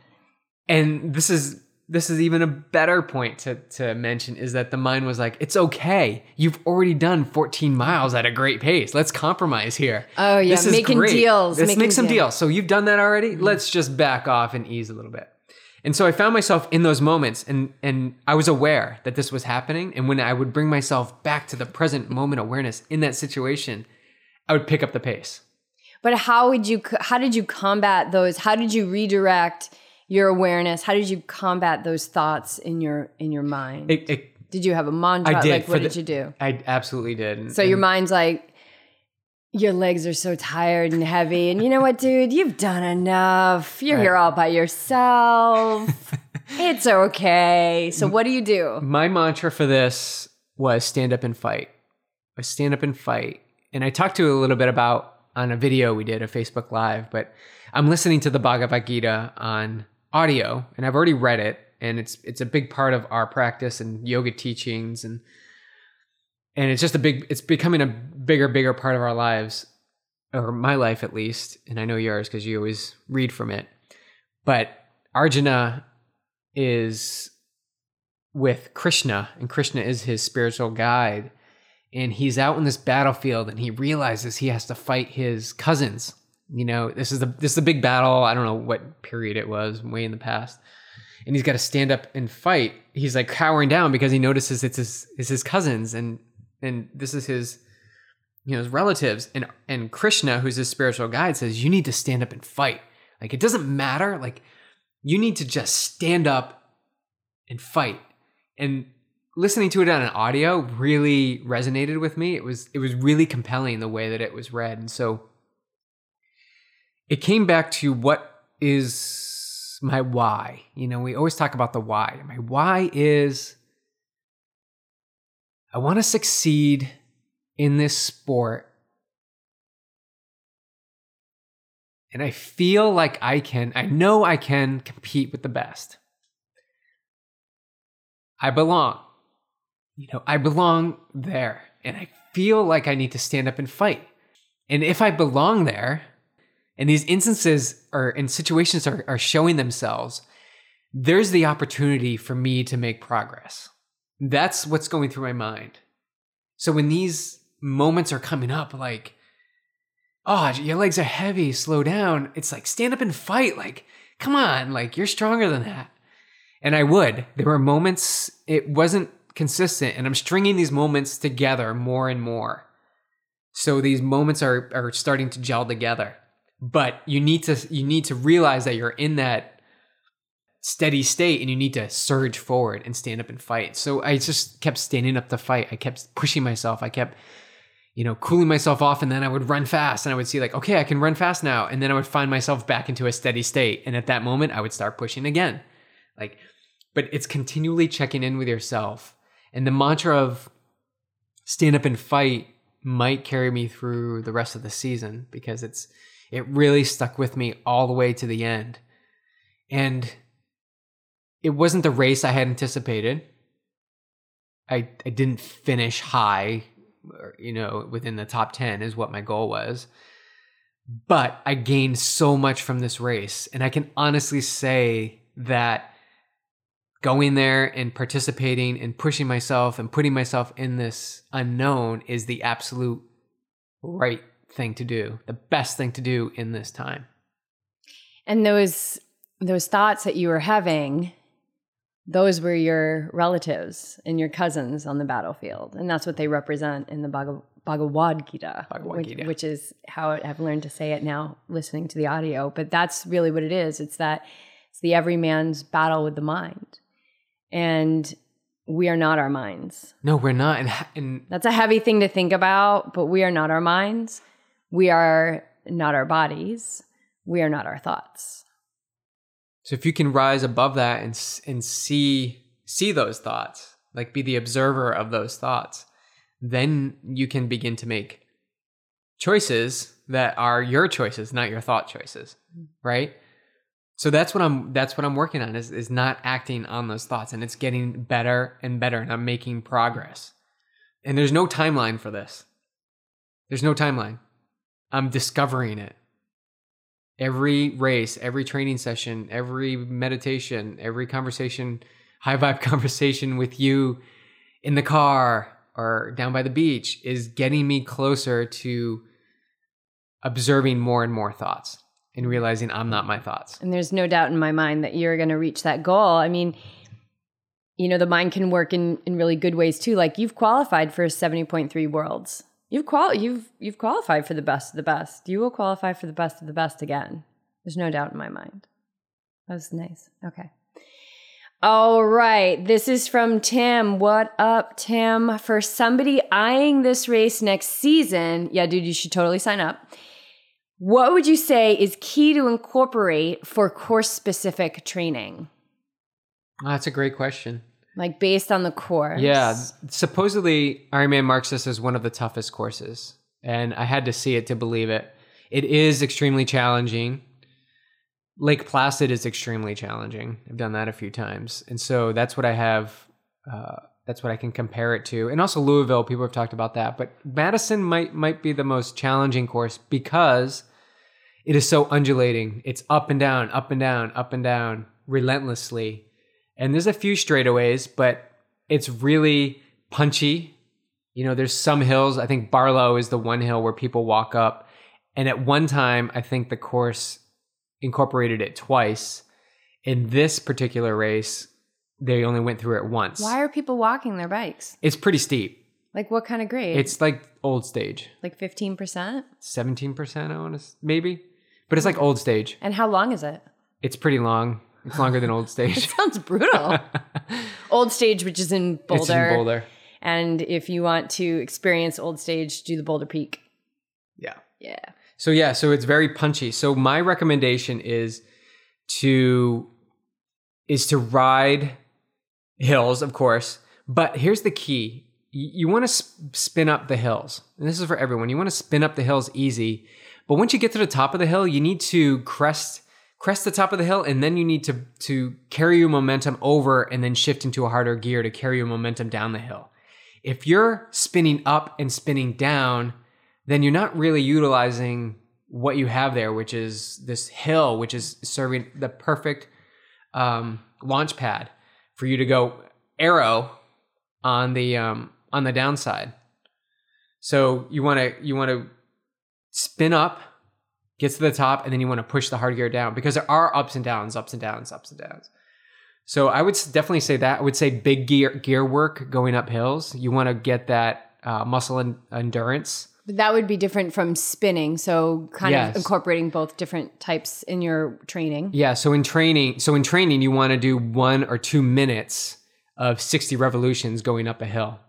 And this is this is even a better point to, to mention is that the mind was like, it's okay. You've already done 14 miles at a great pace. Let's compromise here. Oh, yeah, This is making great. deals, Let's making make some deals. deals. So you've done that already. Mm-hmm. Let's just back off and ease a little bit. And so I found myself in those moments and and I was aware that this was happening. And when I would bring myself back to the present moment awareness in that situation, I would pick up the pace. But how would you how did you combat those? How did you redirect your awareness? How did you combat those thoughts in your in your mind? It, it, did you have a mantra? I did. Like what the- did you do? I absolutely did. And- So your mind's like your legs are so tired and heavy. And you know what, dude? You've done enough. You're Right. here all by yourself. it's okay. So what do you do? my mantra for this was stand up and fight. I stand up and fight. And I talked to you a little bit about on a video we did, a Facebook Live, but I'm listening to the Bhagavad Gita on audio and I've already read it and it's it's a big part of our practice and yoga teachings and and it's just a big it's becoming a bigger bigger part of our lives or my life at least and I know yours because you always read from it. But Arjuna is with Krishna, and Krishna is his spiritual guide. And he's out in this battlefield, and he realizes he has to fight his cousins. You know, this is the this is a big battle. I don't know what period it was, way in the past. And he's got to stand up and fight. He's like cowering down because he notices it's his it's his cousins, and and this is his you know his relatives. And and Krishna, who's his spiritual guide, says you need to stand up and fight. Like it doesn't matter. Like you need to just stand up and fight. And listening to it on an audio really resonated with me. It was it was really compelling the way that it was read. And so it came back to what is my why. You know, we always talk about the why. My why is I want to succeed in this sport. And I feel like I can, I know I can compete with the best. I belong. You know, I belong there. And I feel like I need to stand up and fight. And if I belong there, and these instances are and situations are, are showing themselves, there's the opportunity for me to make progress. That's what's going through my mind. So when these moments are coming up, like, oh, your legs are heavy, slow down, it's like, stand up and fight. Like, come on, like, you're stronger than that. And I would. There were moments, it wasn't consistent, and I'm stringing these moments together more and more. So these moments are, are starting to gel together. But you need to you need to realize that you're in that steady state and you need to surge forward and stand up and fight. So I just kept standing up to fight. I kept pushing myself. I kept you know, cooling myself off and then I would run fast and I would see like, okay, I can run fast now. And then I would find myself back into a steady state. And at that moment, I would start pushing again. Like, but it's continually checking in with yourself. And the mantra of stand up and fight might carry me through the rest of the season because it's, it really stuck with me all the way to the end. And it wasn't the race I had anticipated. I, I didn't finish high, you know, within the top 10 is what my goal was. But I gained so much from this race. And I can honestly say that going there and participating and pushing myself and putting myself in this unknown is the absolute right thing to do, the best thing to do in this time. And those those thoughts that you were having, those were your relatives and your cousins on the battlefield, and that's what they represent in the Bhag- Bhagavad Gita, Bhagavad which, Gita. which is how I've learned to say it now, listening to the audio. But that's really what it is. It's that it's the everyman's battle with the mind, and we are not our minds. No, we're not. And, and That's a heavy thing to think about, but we are not our minds. We are not our bodies. We are not our thoughts. so if you can rise above that and and see see those thoughts, like be the observer of those thoughts, then you can begin to make choices that are your choices, not your thought choices, mm. right? So that's what I'm that's what I'm working on is is not acting on those thoughts and it's getting better and better and I'm making progress. And there's no timeline for this. There's no timeline. I'm discovering it. Every race, every training session, every meditation, every conversation, high vibe conversation with you in the car or down by the beach is getting me closer to observing more and more thoughts and realizing I'm not my thoughts. And there's no doubt in my mind that you're going to reach that goal. I mean, you know, the mind can work in, in really good ways too. Like you've qualified for 70.3 worlds. You've qual you've you've qualified for the best of the best. You will qualify for the best of the best again. There's no doubt in my mind. That was nice. Okay. All right. This is from Tim. What up, Tim? For somebody eyeing this race next season, yeah, dude, you should totally sign up. What would you say is key to incorporate for course specific training? Oh, that's a great question. Like based on the course? Yeah. Supposedly, Ironman marks this as one of the toughest courses. And I had to see it to believe it. It is extremely challenging. Lake Placid is extremely challenging. I've done that a few times. And so that's what I have. Uh, that's what I can compare it to. And also Louisville, people have talked about that. But Madison might might be the most challenging course because it is so undulating. It's up and down, up and down, up and down relentlessly. And there's a few straightaways, but it's really punchy. You know, there's some hills. I think Barlow is the one hill where people walk up. And at one time, I think the course incorporated it twice. In this particular race, they only went through it once. Why are people walking their bikes? It's pretty steep. Like what kind of grade? It's like old stage. like 15%? 17%, I want to maybe. But it's like old stage. And how long is it? It's pretty long. It's longer than old It stage. sounds brutal. Old Stage, which is in Boulder. It's in Boulder. And if you want to experience Old Stage, do the Boulder Peak. Yeah. Yeah. So yeah, so it's very punchy. So my recommendation is to is to ride hills, of course. But here's the key: you, want to sp- spin up the hills, and this is for everyone. You want to spin up the hills easy, but once you get to the top of the hill, you need to crest crest the top of the hill, and then you need to to carry your momentum over, and then shift into a harder gear to carry your momentum down the hill. If you're spinning up and spinning down, then you're not really utilizing what you have there, which is this hill, which is serving the perfect um, launch pad for you to go aero on the um, on the downside. So you want to you want to spin up, get to the top, and then you want to push the hard gear down because there are ups and downs, ups and downs, ups and downs. So I would definitely say that. I would say big gear gear work going up hills. You want to get that uh, muscle and endurance. But that would be different from spinning. So kind Yes. of incorporating both different types in your training. Yeah. So in training, so in training, you want to do one or two minutes of 60 revolutions going up a hill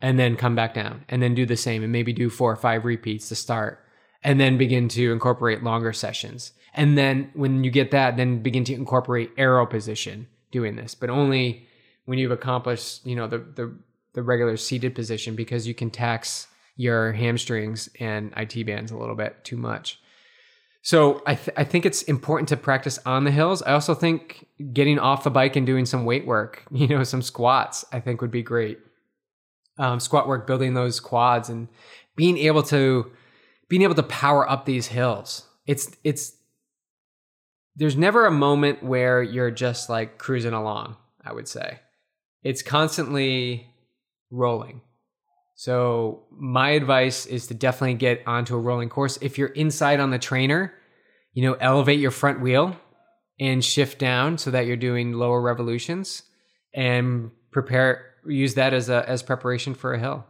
and then come back down and then do the same and maybe do four or five repeats to start and then begin to incorporate longer sessions. And then when you get that, then begin to incorporate aero position doing this, but only when you've accomplished, you know, the, the, the regular seated position because you can tax your hamstrings and IT bands a little bit too much. So I, th- I think it's important to practice on the hills. I also think getting off the bike and doing some weight work, you know, some squats, I think would be great. Um, squat work, building those quads, and being able to being able to power up these hills. It's it's there's never a moment where you're just like cruising along. I would say it's constantly rolling. So my advice is to definitely get onto a rolling course. If you're inside on the trainer, you know, elevate your front wheel and shift down so that you're doing lower revolutions and prepare use that as a as preparation for a hill.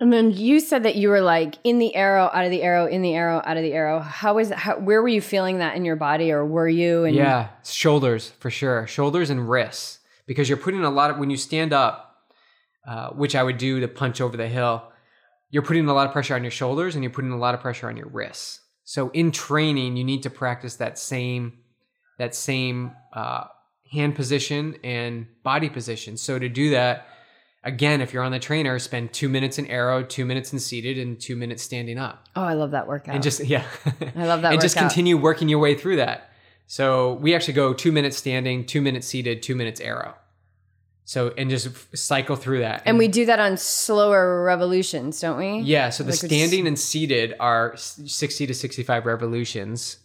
And then you said that you were like in the aero, out of the aero, in the aero, out of the aero. How is? How, where were you feeling that in your body, or were you? And Yeah, shoulders for sure. Shoulders and wrists because you're putting a lot of when you stand up, uh, which I would do to punch over the hill. You're putting a lot of pressure on your shoulders and you're putting a lot of pressure on your wrists. So in training, you need to practice that same that same uh, hand position and body position. So to do that, again, if you're on the trainer, spend two minutes in aero, two minutes in seated, and two minutes standing up Oh, I love that workout. and just yeah I love that and just continue working your way through that So we actually go two minutes standing, two minutes seated, two minutes aero. So and just cycle through that. And we do that on slower revolutions, don't we? yeah. So the Like standing and seated are sixty to sixty-five revolutions,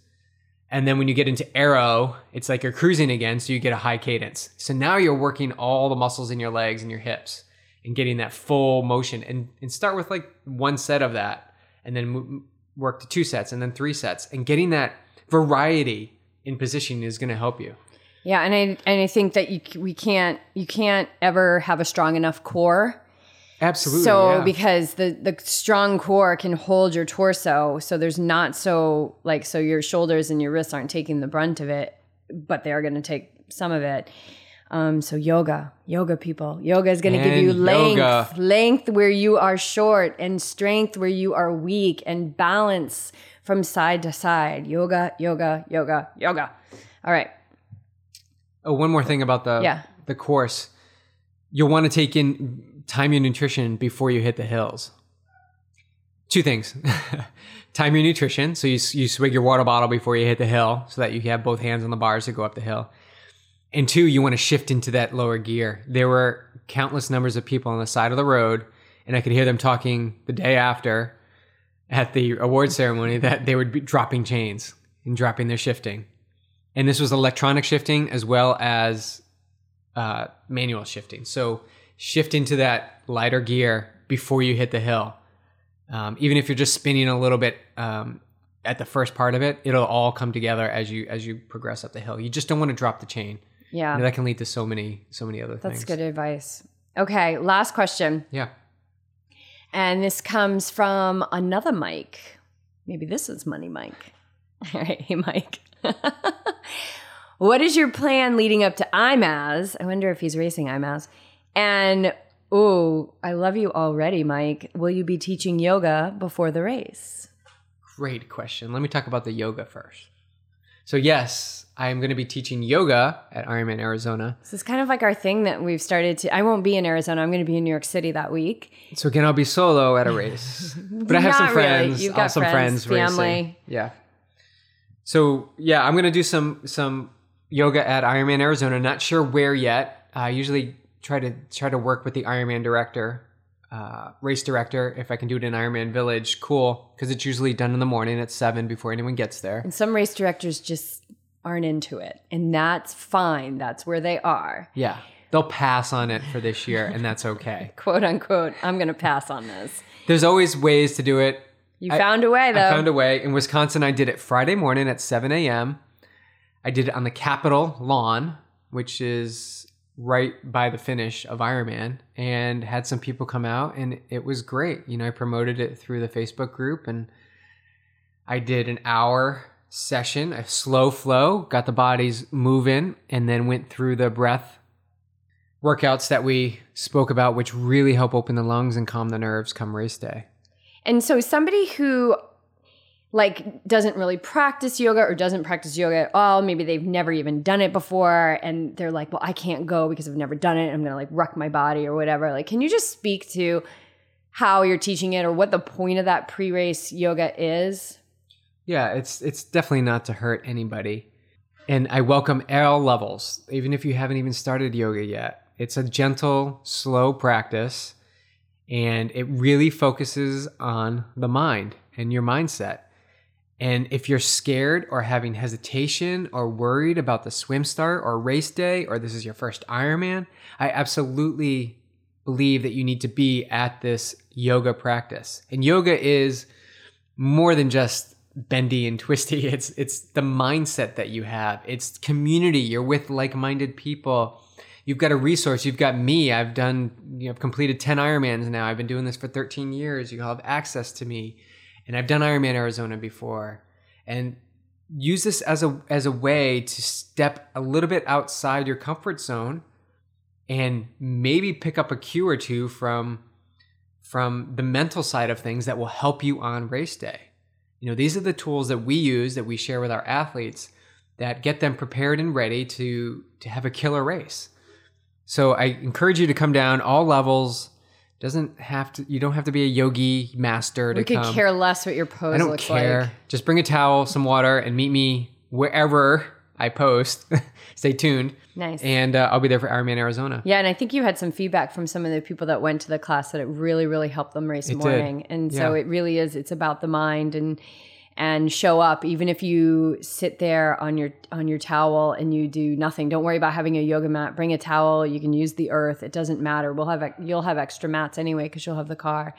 and then when you get into aero, it's like you're cruising again, so you get a high cadence. So now you're working all the muscles in your legs and your hips and getting that full motion. And and start with like one set of that, and then work to two sets, and then three sets, and getting that variety in position is going to help you. Yeah, and I and I think that you we can't you can't ever have a strong enough core. Absolutely. So yeah. because the the strong core can hold your torso, so there's not so like so your shoulders and your wrists aren't taking the brunt of it, but they are going to take some of it. Um, so yoga, yoga people, yoga is going to give you length, yoga. length where you are short, and strength where you are weak, and balance from side to side. Yoga, yoga, yoga, yoga. All right. Oh, one more thing about the Yeah. the course. You'll want to take in time your nutrition before you hit the hills. Two things. time your nutrition. So you, you swig your water bottle before you hit the hill so that you have both hands on the bars to go up the hill. And two, you want to shift into that lower gear. There were countless numbers of people on the side of the road, and I could hear them talking the day after at the award ceremony that they would be dropping chains and dropping their shifting. And this was electronic shifting as well as uh, manual shifting. So shift into that lighter gear before you hit the hill. Um, even if you're just spinning a little bit um, at the first part of it, it'll all come together as you as you progress up the hill. You just don't want to drop the chain. Yeah, You know, that can lead to so many so many other that's things. That's good advice. Okay, last question. Yeah. And this comes from another Mike. Maybe this is Money Mike. All right. Hey, Mike. what is your plan leading up to IMAZ? I wonder if he's racing IMAZ. And, oh, I love you already, Mike. Will you be teaching yoga before the race? Great question. Let me talk about the yoga first. So yes, I am going to be teaching yoga at Ironman Arizona. This is kind of like our thing that we've started to. I won't be in Arizona. I'm going to be in New York City that week. So again, I'll be solo at a race, but I have some Not really. friends, You've got awesome friends, friends, family. racing. Yeah. So yeah, I'm gonna do some some yoga at Ironman Arizona. Not sure where yet. I usually try to try to work with the Ironman director, uh, race director. If I can do it in Ironman Village, cool, because it's usually done in the morning at seven before anyone gets there. And some race directors just aren't into it. And that's fine. That's where they are. Yeah, they'll pass on it for this year, and that's okay. Quote unquote, I'm going to pass on this. There's always ways to do it. You I- found a way, though. I found a way. In Wisconsin, I did it Friday morning at 7 a.m. I did it on the Capitol lawn, which is right by the finish of Ironman, and had some people come out, and it was great. You know, I promoted it through the Facebook group, and I did an hour session, a slow flow, got the bodies moving, and then went through the breath workouts that we spoke about, which really help open the lungs and calm the nerves come race day. And so somebody who like doesn't really practice yoga or doesn't practice yoga at all, maybe they've never even done it before and they're like, "Well, I can't go because I've never done it. I'm to like wreck my body or whatever." Like, can you just speak to how you're teaching it or what the point of that pre-race yoga is? Yeah, it's it's definitely not to hurt anybody. And I welcome all levels, even if you haven't even started yoga yet. It's a gentle, slow practice and it really focuses on the mind and your mindset. And if you're scared or having hesitation or worried about the swim start or race day or this is your first Ironman, I absolutely believe that you need to be at this yoga practice. And yoga is more than just bendy and twisty. It's it's the mindset that you have. It's community. You're with like-minded people. You've got a resource. You've got me. I've done. You know, I've completed ten Ironmans now. I've been doing this for 13 years. You all have access to me, and I've done Ironman Arizona before. And use this as a as a way to step a little bit outside your comfort zone, and maybe pick up a cue or two from from the mental side of things that will help you on race day. You know, these are the tools that we use that we share with our athletes that get them prepared and ready to to have a killer race. So I encourage you to come down all levels. Doesn't have to you don't have to be a yogi master to come We could come. care less what your pose I don't looks care. like. Just bring a towel, some water and meet me wherever I post. Stay tuned. Nice. And uh, I'll be there for Ironman Arizona. Yeah, and I think you had some feedback from some of the people that went to the class that it really, really helped them race It did. morning. And so it really is. It's about the mind and and show up. Even if you sit there on your on your towel and you do nothing, don't worry about having a yoga mat. Bring a towel. You can use the earth. It doesn't matter. We'll have you'll have extra mats anyway because you'll have the car.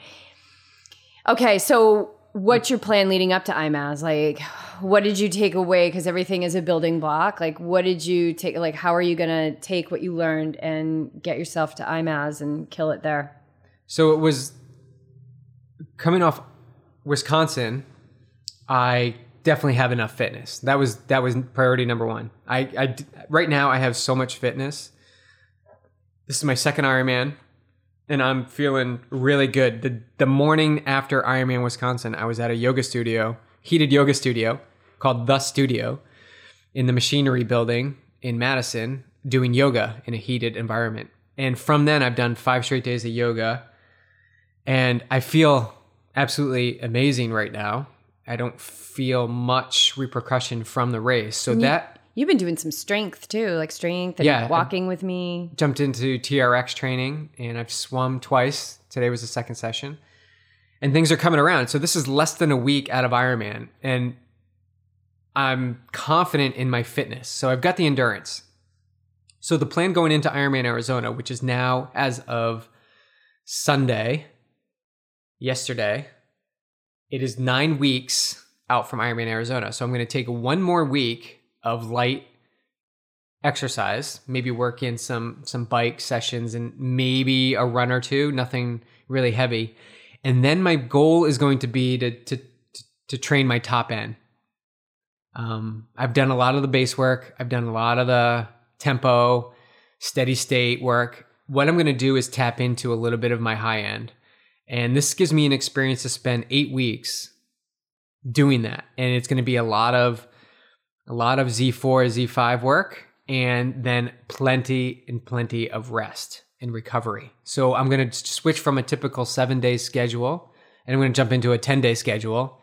Okay, so what's your plan leading up to IMAZ? Like, what did you take away? Because everything is a building block. Like, what did you take? Like, how are you going to take what you learned and get yourself to IMAZ and kill it there? So it was coming off Wisconsin. I definitely have enough fitness. That was that was priority number one. I right now I have so much fitness. This is my second Ironman, and I'm feeling really good. The the morning after Ironman Wisconsin, I was at a yoga studio, heated yoga studio called The Studio, in the machinery building in Madison, doing yoga in a heated environment. And from then, I've done five straight days of yoga and I feel absolutely amazing right now. I don't feel much repercussion from the race. So that You've been doing some strength too, like strength and Yeah. walking with me. jumped into TRX training and I've swum twice. Today was the second session. And things are coming around. So this is less than a week out of Ironman and I'm confident in my fitness. So I've got the endurance. So the plan going into Ironman Arizona, which is now as of Sunday, yesterday, it is nine weeks out from Ironman Arizona. So I'm going to take one more week of light exercise, maybe work in some some bike sessions and maybe a run or two, nothing really heavy. And then my goal is going to be to to to, train my top end. Um, I've done a lot of the base work. I've done a lot of the tempo, steady state work. What I'm going to do is tap into a little bit of my high end. And this gives me an experience to spend eight weeks doing that. And it's going to be a lot of a lot of Z4, Z5 work, and then plenty and plenty of rest and recovery. So I'm going to switch from a typical seven day schedule and I'm going to jump into a 10 day schedule.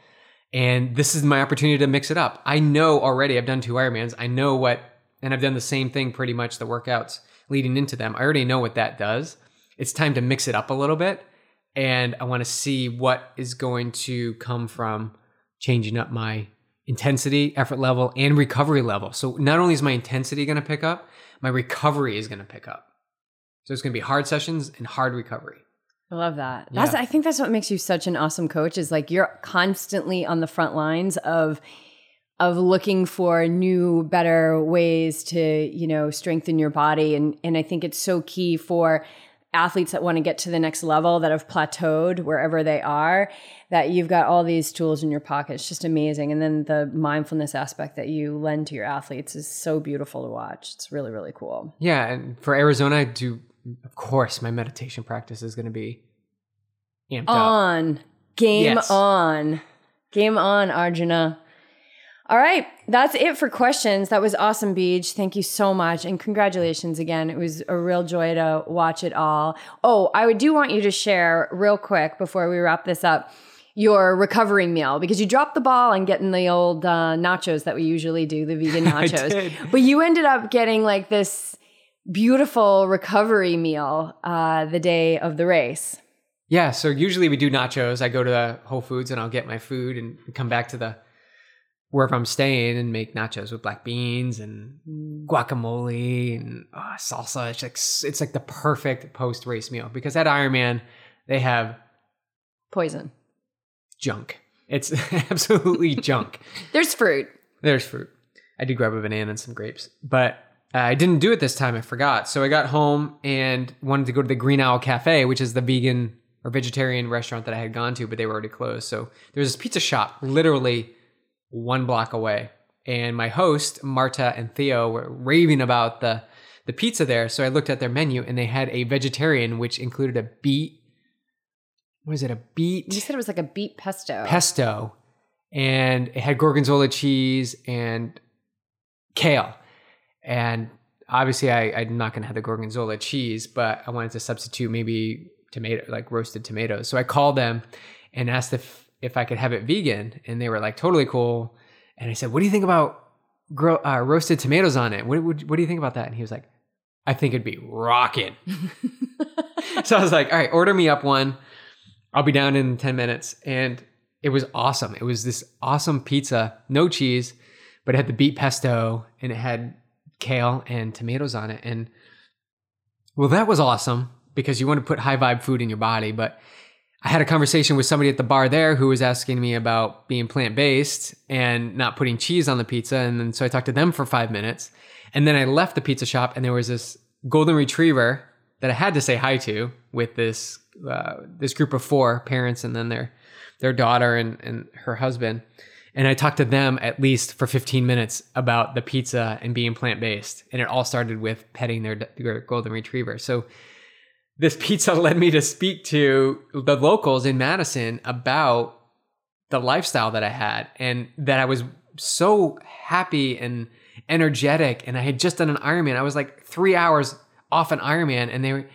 And this is my opportunity to mix it up. I know already, I've done two Ironmans. I know what, and I've done the same thing pretty much the workouts leading into them. I already know what that does. It's time to mix it up a little bit. And I want to see what is going to come from changing up my intensity, effort level, and recovery level. So not only is my intensity going to pick up, my recovery is going to pick up. So it's going to be hard sessions and hard recovery. I love that. That's Yeah. I think that's what makes you such an awesome coach is like you're constantly on the front lines of of looking for new better ways to, you know, strengthen your body and and I think it's so key for athletes that want to get to the next level that have plateaued wherever they are that you've got all these tools in your pocket. It's just amazing. And then the mindfulness aspect that you lend to your athletes is so beautiful to watch. It's really really cool. Yeah, and for Arizona, I do of course my meditation practice is going to be amped up. on. Game Yes. on. Game on, Arjuna. All right, that's it for questions. That was awesome, Beej. Thank you so much. And congratulations again. It was a real joy to watch it all. Oh, I would do want you to share real quick before we wrap this up your recovery meal because you dropped the ball on getting the old uh, nachos that we usually do, the vegan nachos. But you ended up getting like this beautiful recovery meal uh, the day of the race. Yeah, so usually we do nachos. I go to the Whole Foods and I'll get my food and come back to the wherever I'm staying and make nachos with black beans and guacamole and oh, salsa. It's like it's like the perfect post race meal because at Ironman they have Poison. junk. It's absolutely junk. There's fruit. There's fruit. I did grab a banana and some grapes, but uh, I didn't do it this time. I forgot. So I got home and wanted to go to the Green Owl Cafe, which is the vegan or vegetarian restaurant that I had gone to, but they were already closed. So there's this pizza shop literally one block away. And my host, Marta and Theo, were raving about the, the pizza there. So I looked at their menu and they had a vegetarian, which included a beet. What is it? A beet? You said it was like a beet pesto. pesto and it had gorgonzola cheese and kale. And obviously, I, I'm not going to have the gorgonzola cheese, but I wanted to substitute maybe tomato, like roasted tomatoes. So I called them and asked if if I could have it vegan, and they were like totally cool. And I said, "What do you think about gro- uh, roasted tomatoes on it. What, what, what do you think about that? And he was like, I think it'd be rocking. so I was like, all right, order me up one. I'll be down in 10 minutes. And it was awesome. It was this awesome pizza, no cheese, but it had the beet pesto and it had kale and tomatoes on it. And well, that was awesome because you want to put high vibe food in your body. But I had a conversation with somebody at the bar there who was asking me about being plant based and not putting cheese on the pizza. And then so I talked to them for five minutes. And then I left the pizza shop and there was this golden retriever that I had to say hi to with this uh, this group of four parents and then their their daughter and, and her husband. And I talked to them at least for 15 minutes about the pizza and being plant based. And it all started with petting their, their golden retriever. So this pizza led me to speak to the locals in Madison about the lifestyle that I had and that I was so happy and energetic. And I had just done an Ironman. I was like three hours off an Ironman, and they were,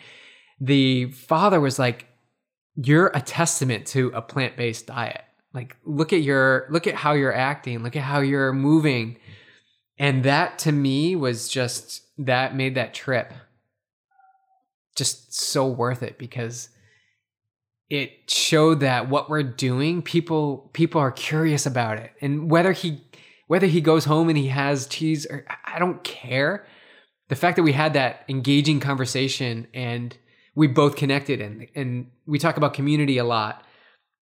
the father was like, "You're a testament to a plant based diet. Like, look at your look at how you're acting. Look at how you're moving." And that to me was just that made that trip just so worth it because it showed that what we're doing people people are curious about it. And whether he whether he goes home and he has cheese or I don't care. The fact that we had that engaging conversation and we both connected and and we talk about community a lot.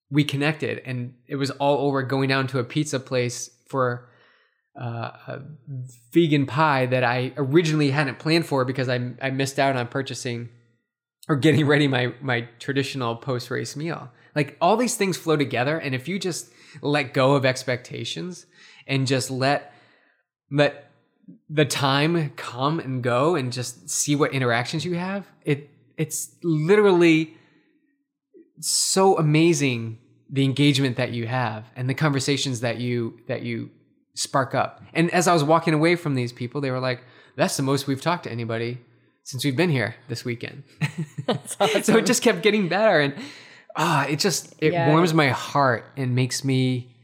We connected and it was all over going down to a pizza place for uh, a vegan pie that I originally hadn't planned for because I I missed out on purchasing or getting ready my my traditional post race meal. Like all these things flow together, and if you just let go of expectations and just let let the time come and go and just see what interactions you have, it it's literally so amazing the engagement that you have and the conversations that you that you spark up. And as I was walking away from these people, they were like, "That's the most we've talked to anybody since we've been here this weekend." awesome. so it just kept getting better, and ah, it just it Yeah. warms my heart and makes me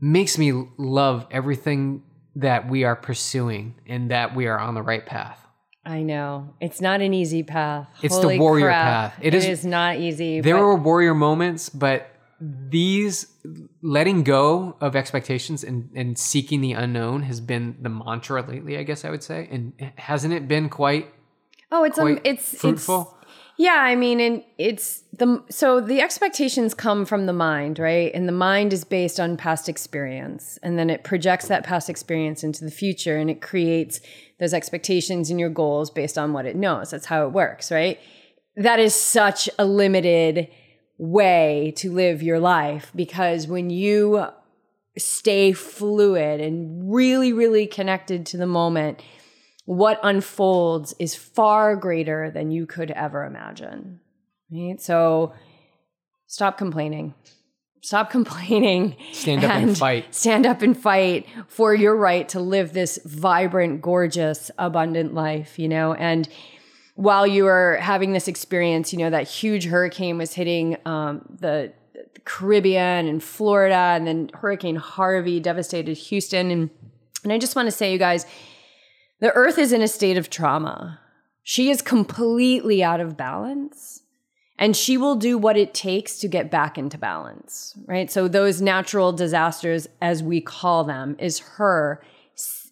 makes me love everything that we are pursuing and that we are on the right path. I know. It's not an easy path. It's the warrior crap. path. It is- It is not easy. There but were warrior moments, but these letting go of expectations and, and seeking the unknown has been the mantra lately, I guess I would say. And hasn't it been quite oh, it's um, it's fruitful? It's, yeah, I mean, and it's the so the expectations come from the mind, right? And the mind is based on past experience, and then it projects that past experience into the future, and it creates those expectations and your goals based on what it knows. That's how it works, right? That is such a limited way to live your life because when you stay fluid and really, really connected to the moment, what unfolds is far greater than you could ever imagine. Right? So stop complaining. Stop complaining. Stand up and fight. Stand up and fight for your right to live this vibrant, gorgeous, abundant life, you know? And while you were having this experience, you know, that huge hurricane was hitting um, the Caribbean and Florida, and then Hurricane Harvey devastated Houston. And, and I just want to say, you guys, the earth is in a state of trauma. She is completely out of balance. And she will do what it takes to get back into balance, right? So, those natural disasters, as we call them, is her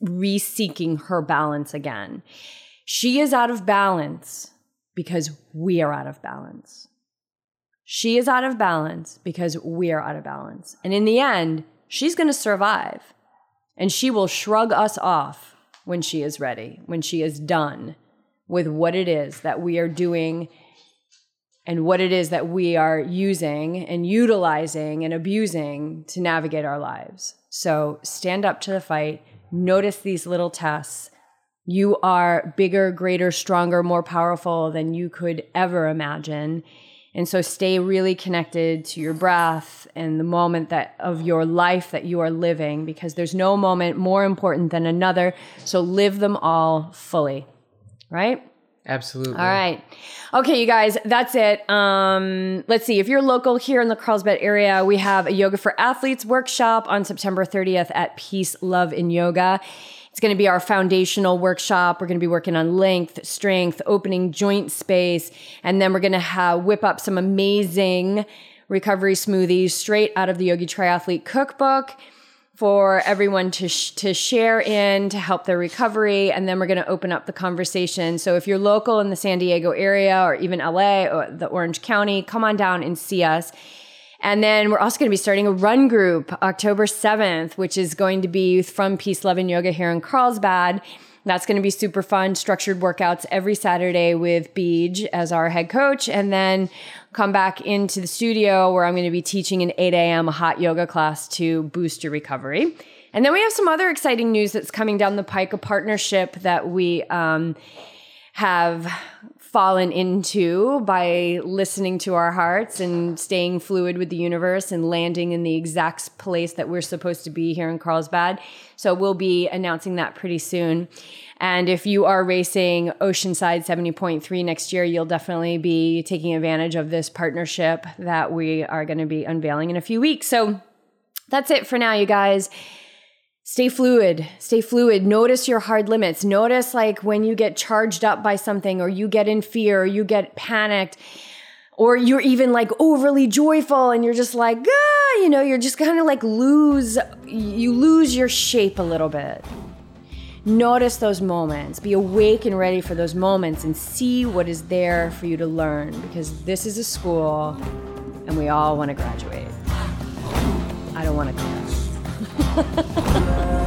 re seeking her balance again. She is out of balance because we are out of balance. She is out of balance because we are out of balance. And in the end, she's going to survive. And she will shrug us off when she is ready, when she is done with what it is that we are doing and what it is that we are using and utilizing and abusing to navigate our lives. So stand up to the fight, notice these little tests. You are bigger, greater, stronger, more powerful than you could ever imagine. And so stay really connected to your breath and the moment that of your life that you are living because there's no moment more important than another. So live them all fully. Right? Absolutely. All right. Okay, you guys, that's it. Um, let's see. If you're local here in the Carlsbad area, we have a Yoga for Athletes workshop on September 30th at Peace, Love, and Yoga. It's going to be our foundational workshop. We're going to be working on length, strength, opening joint space, and then we're going to have whip up some amazing recovery smoothies straight out of the Yogi Triathlete cookbook for everyone to sh- to share in to help their recovery and then we're going to open up the conversation so if you're local in the San Diego area or even LA or the Orange County come on down and see us and then we're also going to be starting a run group October 7th which is going to be from Peace Love and Yoga here in Carlsbad that's going to be super fun. Structured workouts every Saturday with Beej as our head coach. And then come back into the studio where I'm going to be teaching an 8 a.m. hot yoga class to boost your recovery. And then we have some other exciting news that's coming down the pike a partnership that we um, have fallen into by listening to our hearts and staying fluid with the universe and landing in the exact place that we're supposed to be here in Carlsbad. So we'll be announcing that pretty soon. And if you are racing Oceanside 70.3 next year, you'll definitely be taking advantage of this partnership that we are going to be unveiling in a few weeks. So that's it for now, you guys stay fluid stay fluid. Notice your hard limits. Notice like when you get charged up by something or you get in fear or you get panicked or you're even like overly joyful and you're just like ah you know you're just kind of like lose you lose your shape a little bit. Notice those moments. Be awake and ready for those moments and see what is there for you to learn because this is a school and we all want to graduate. I don't want to crash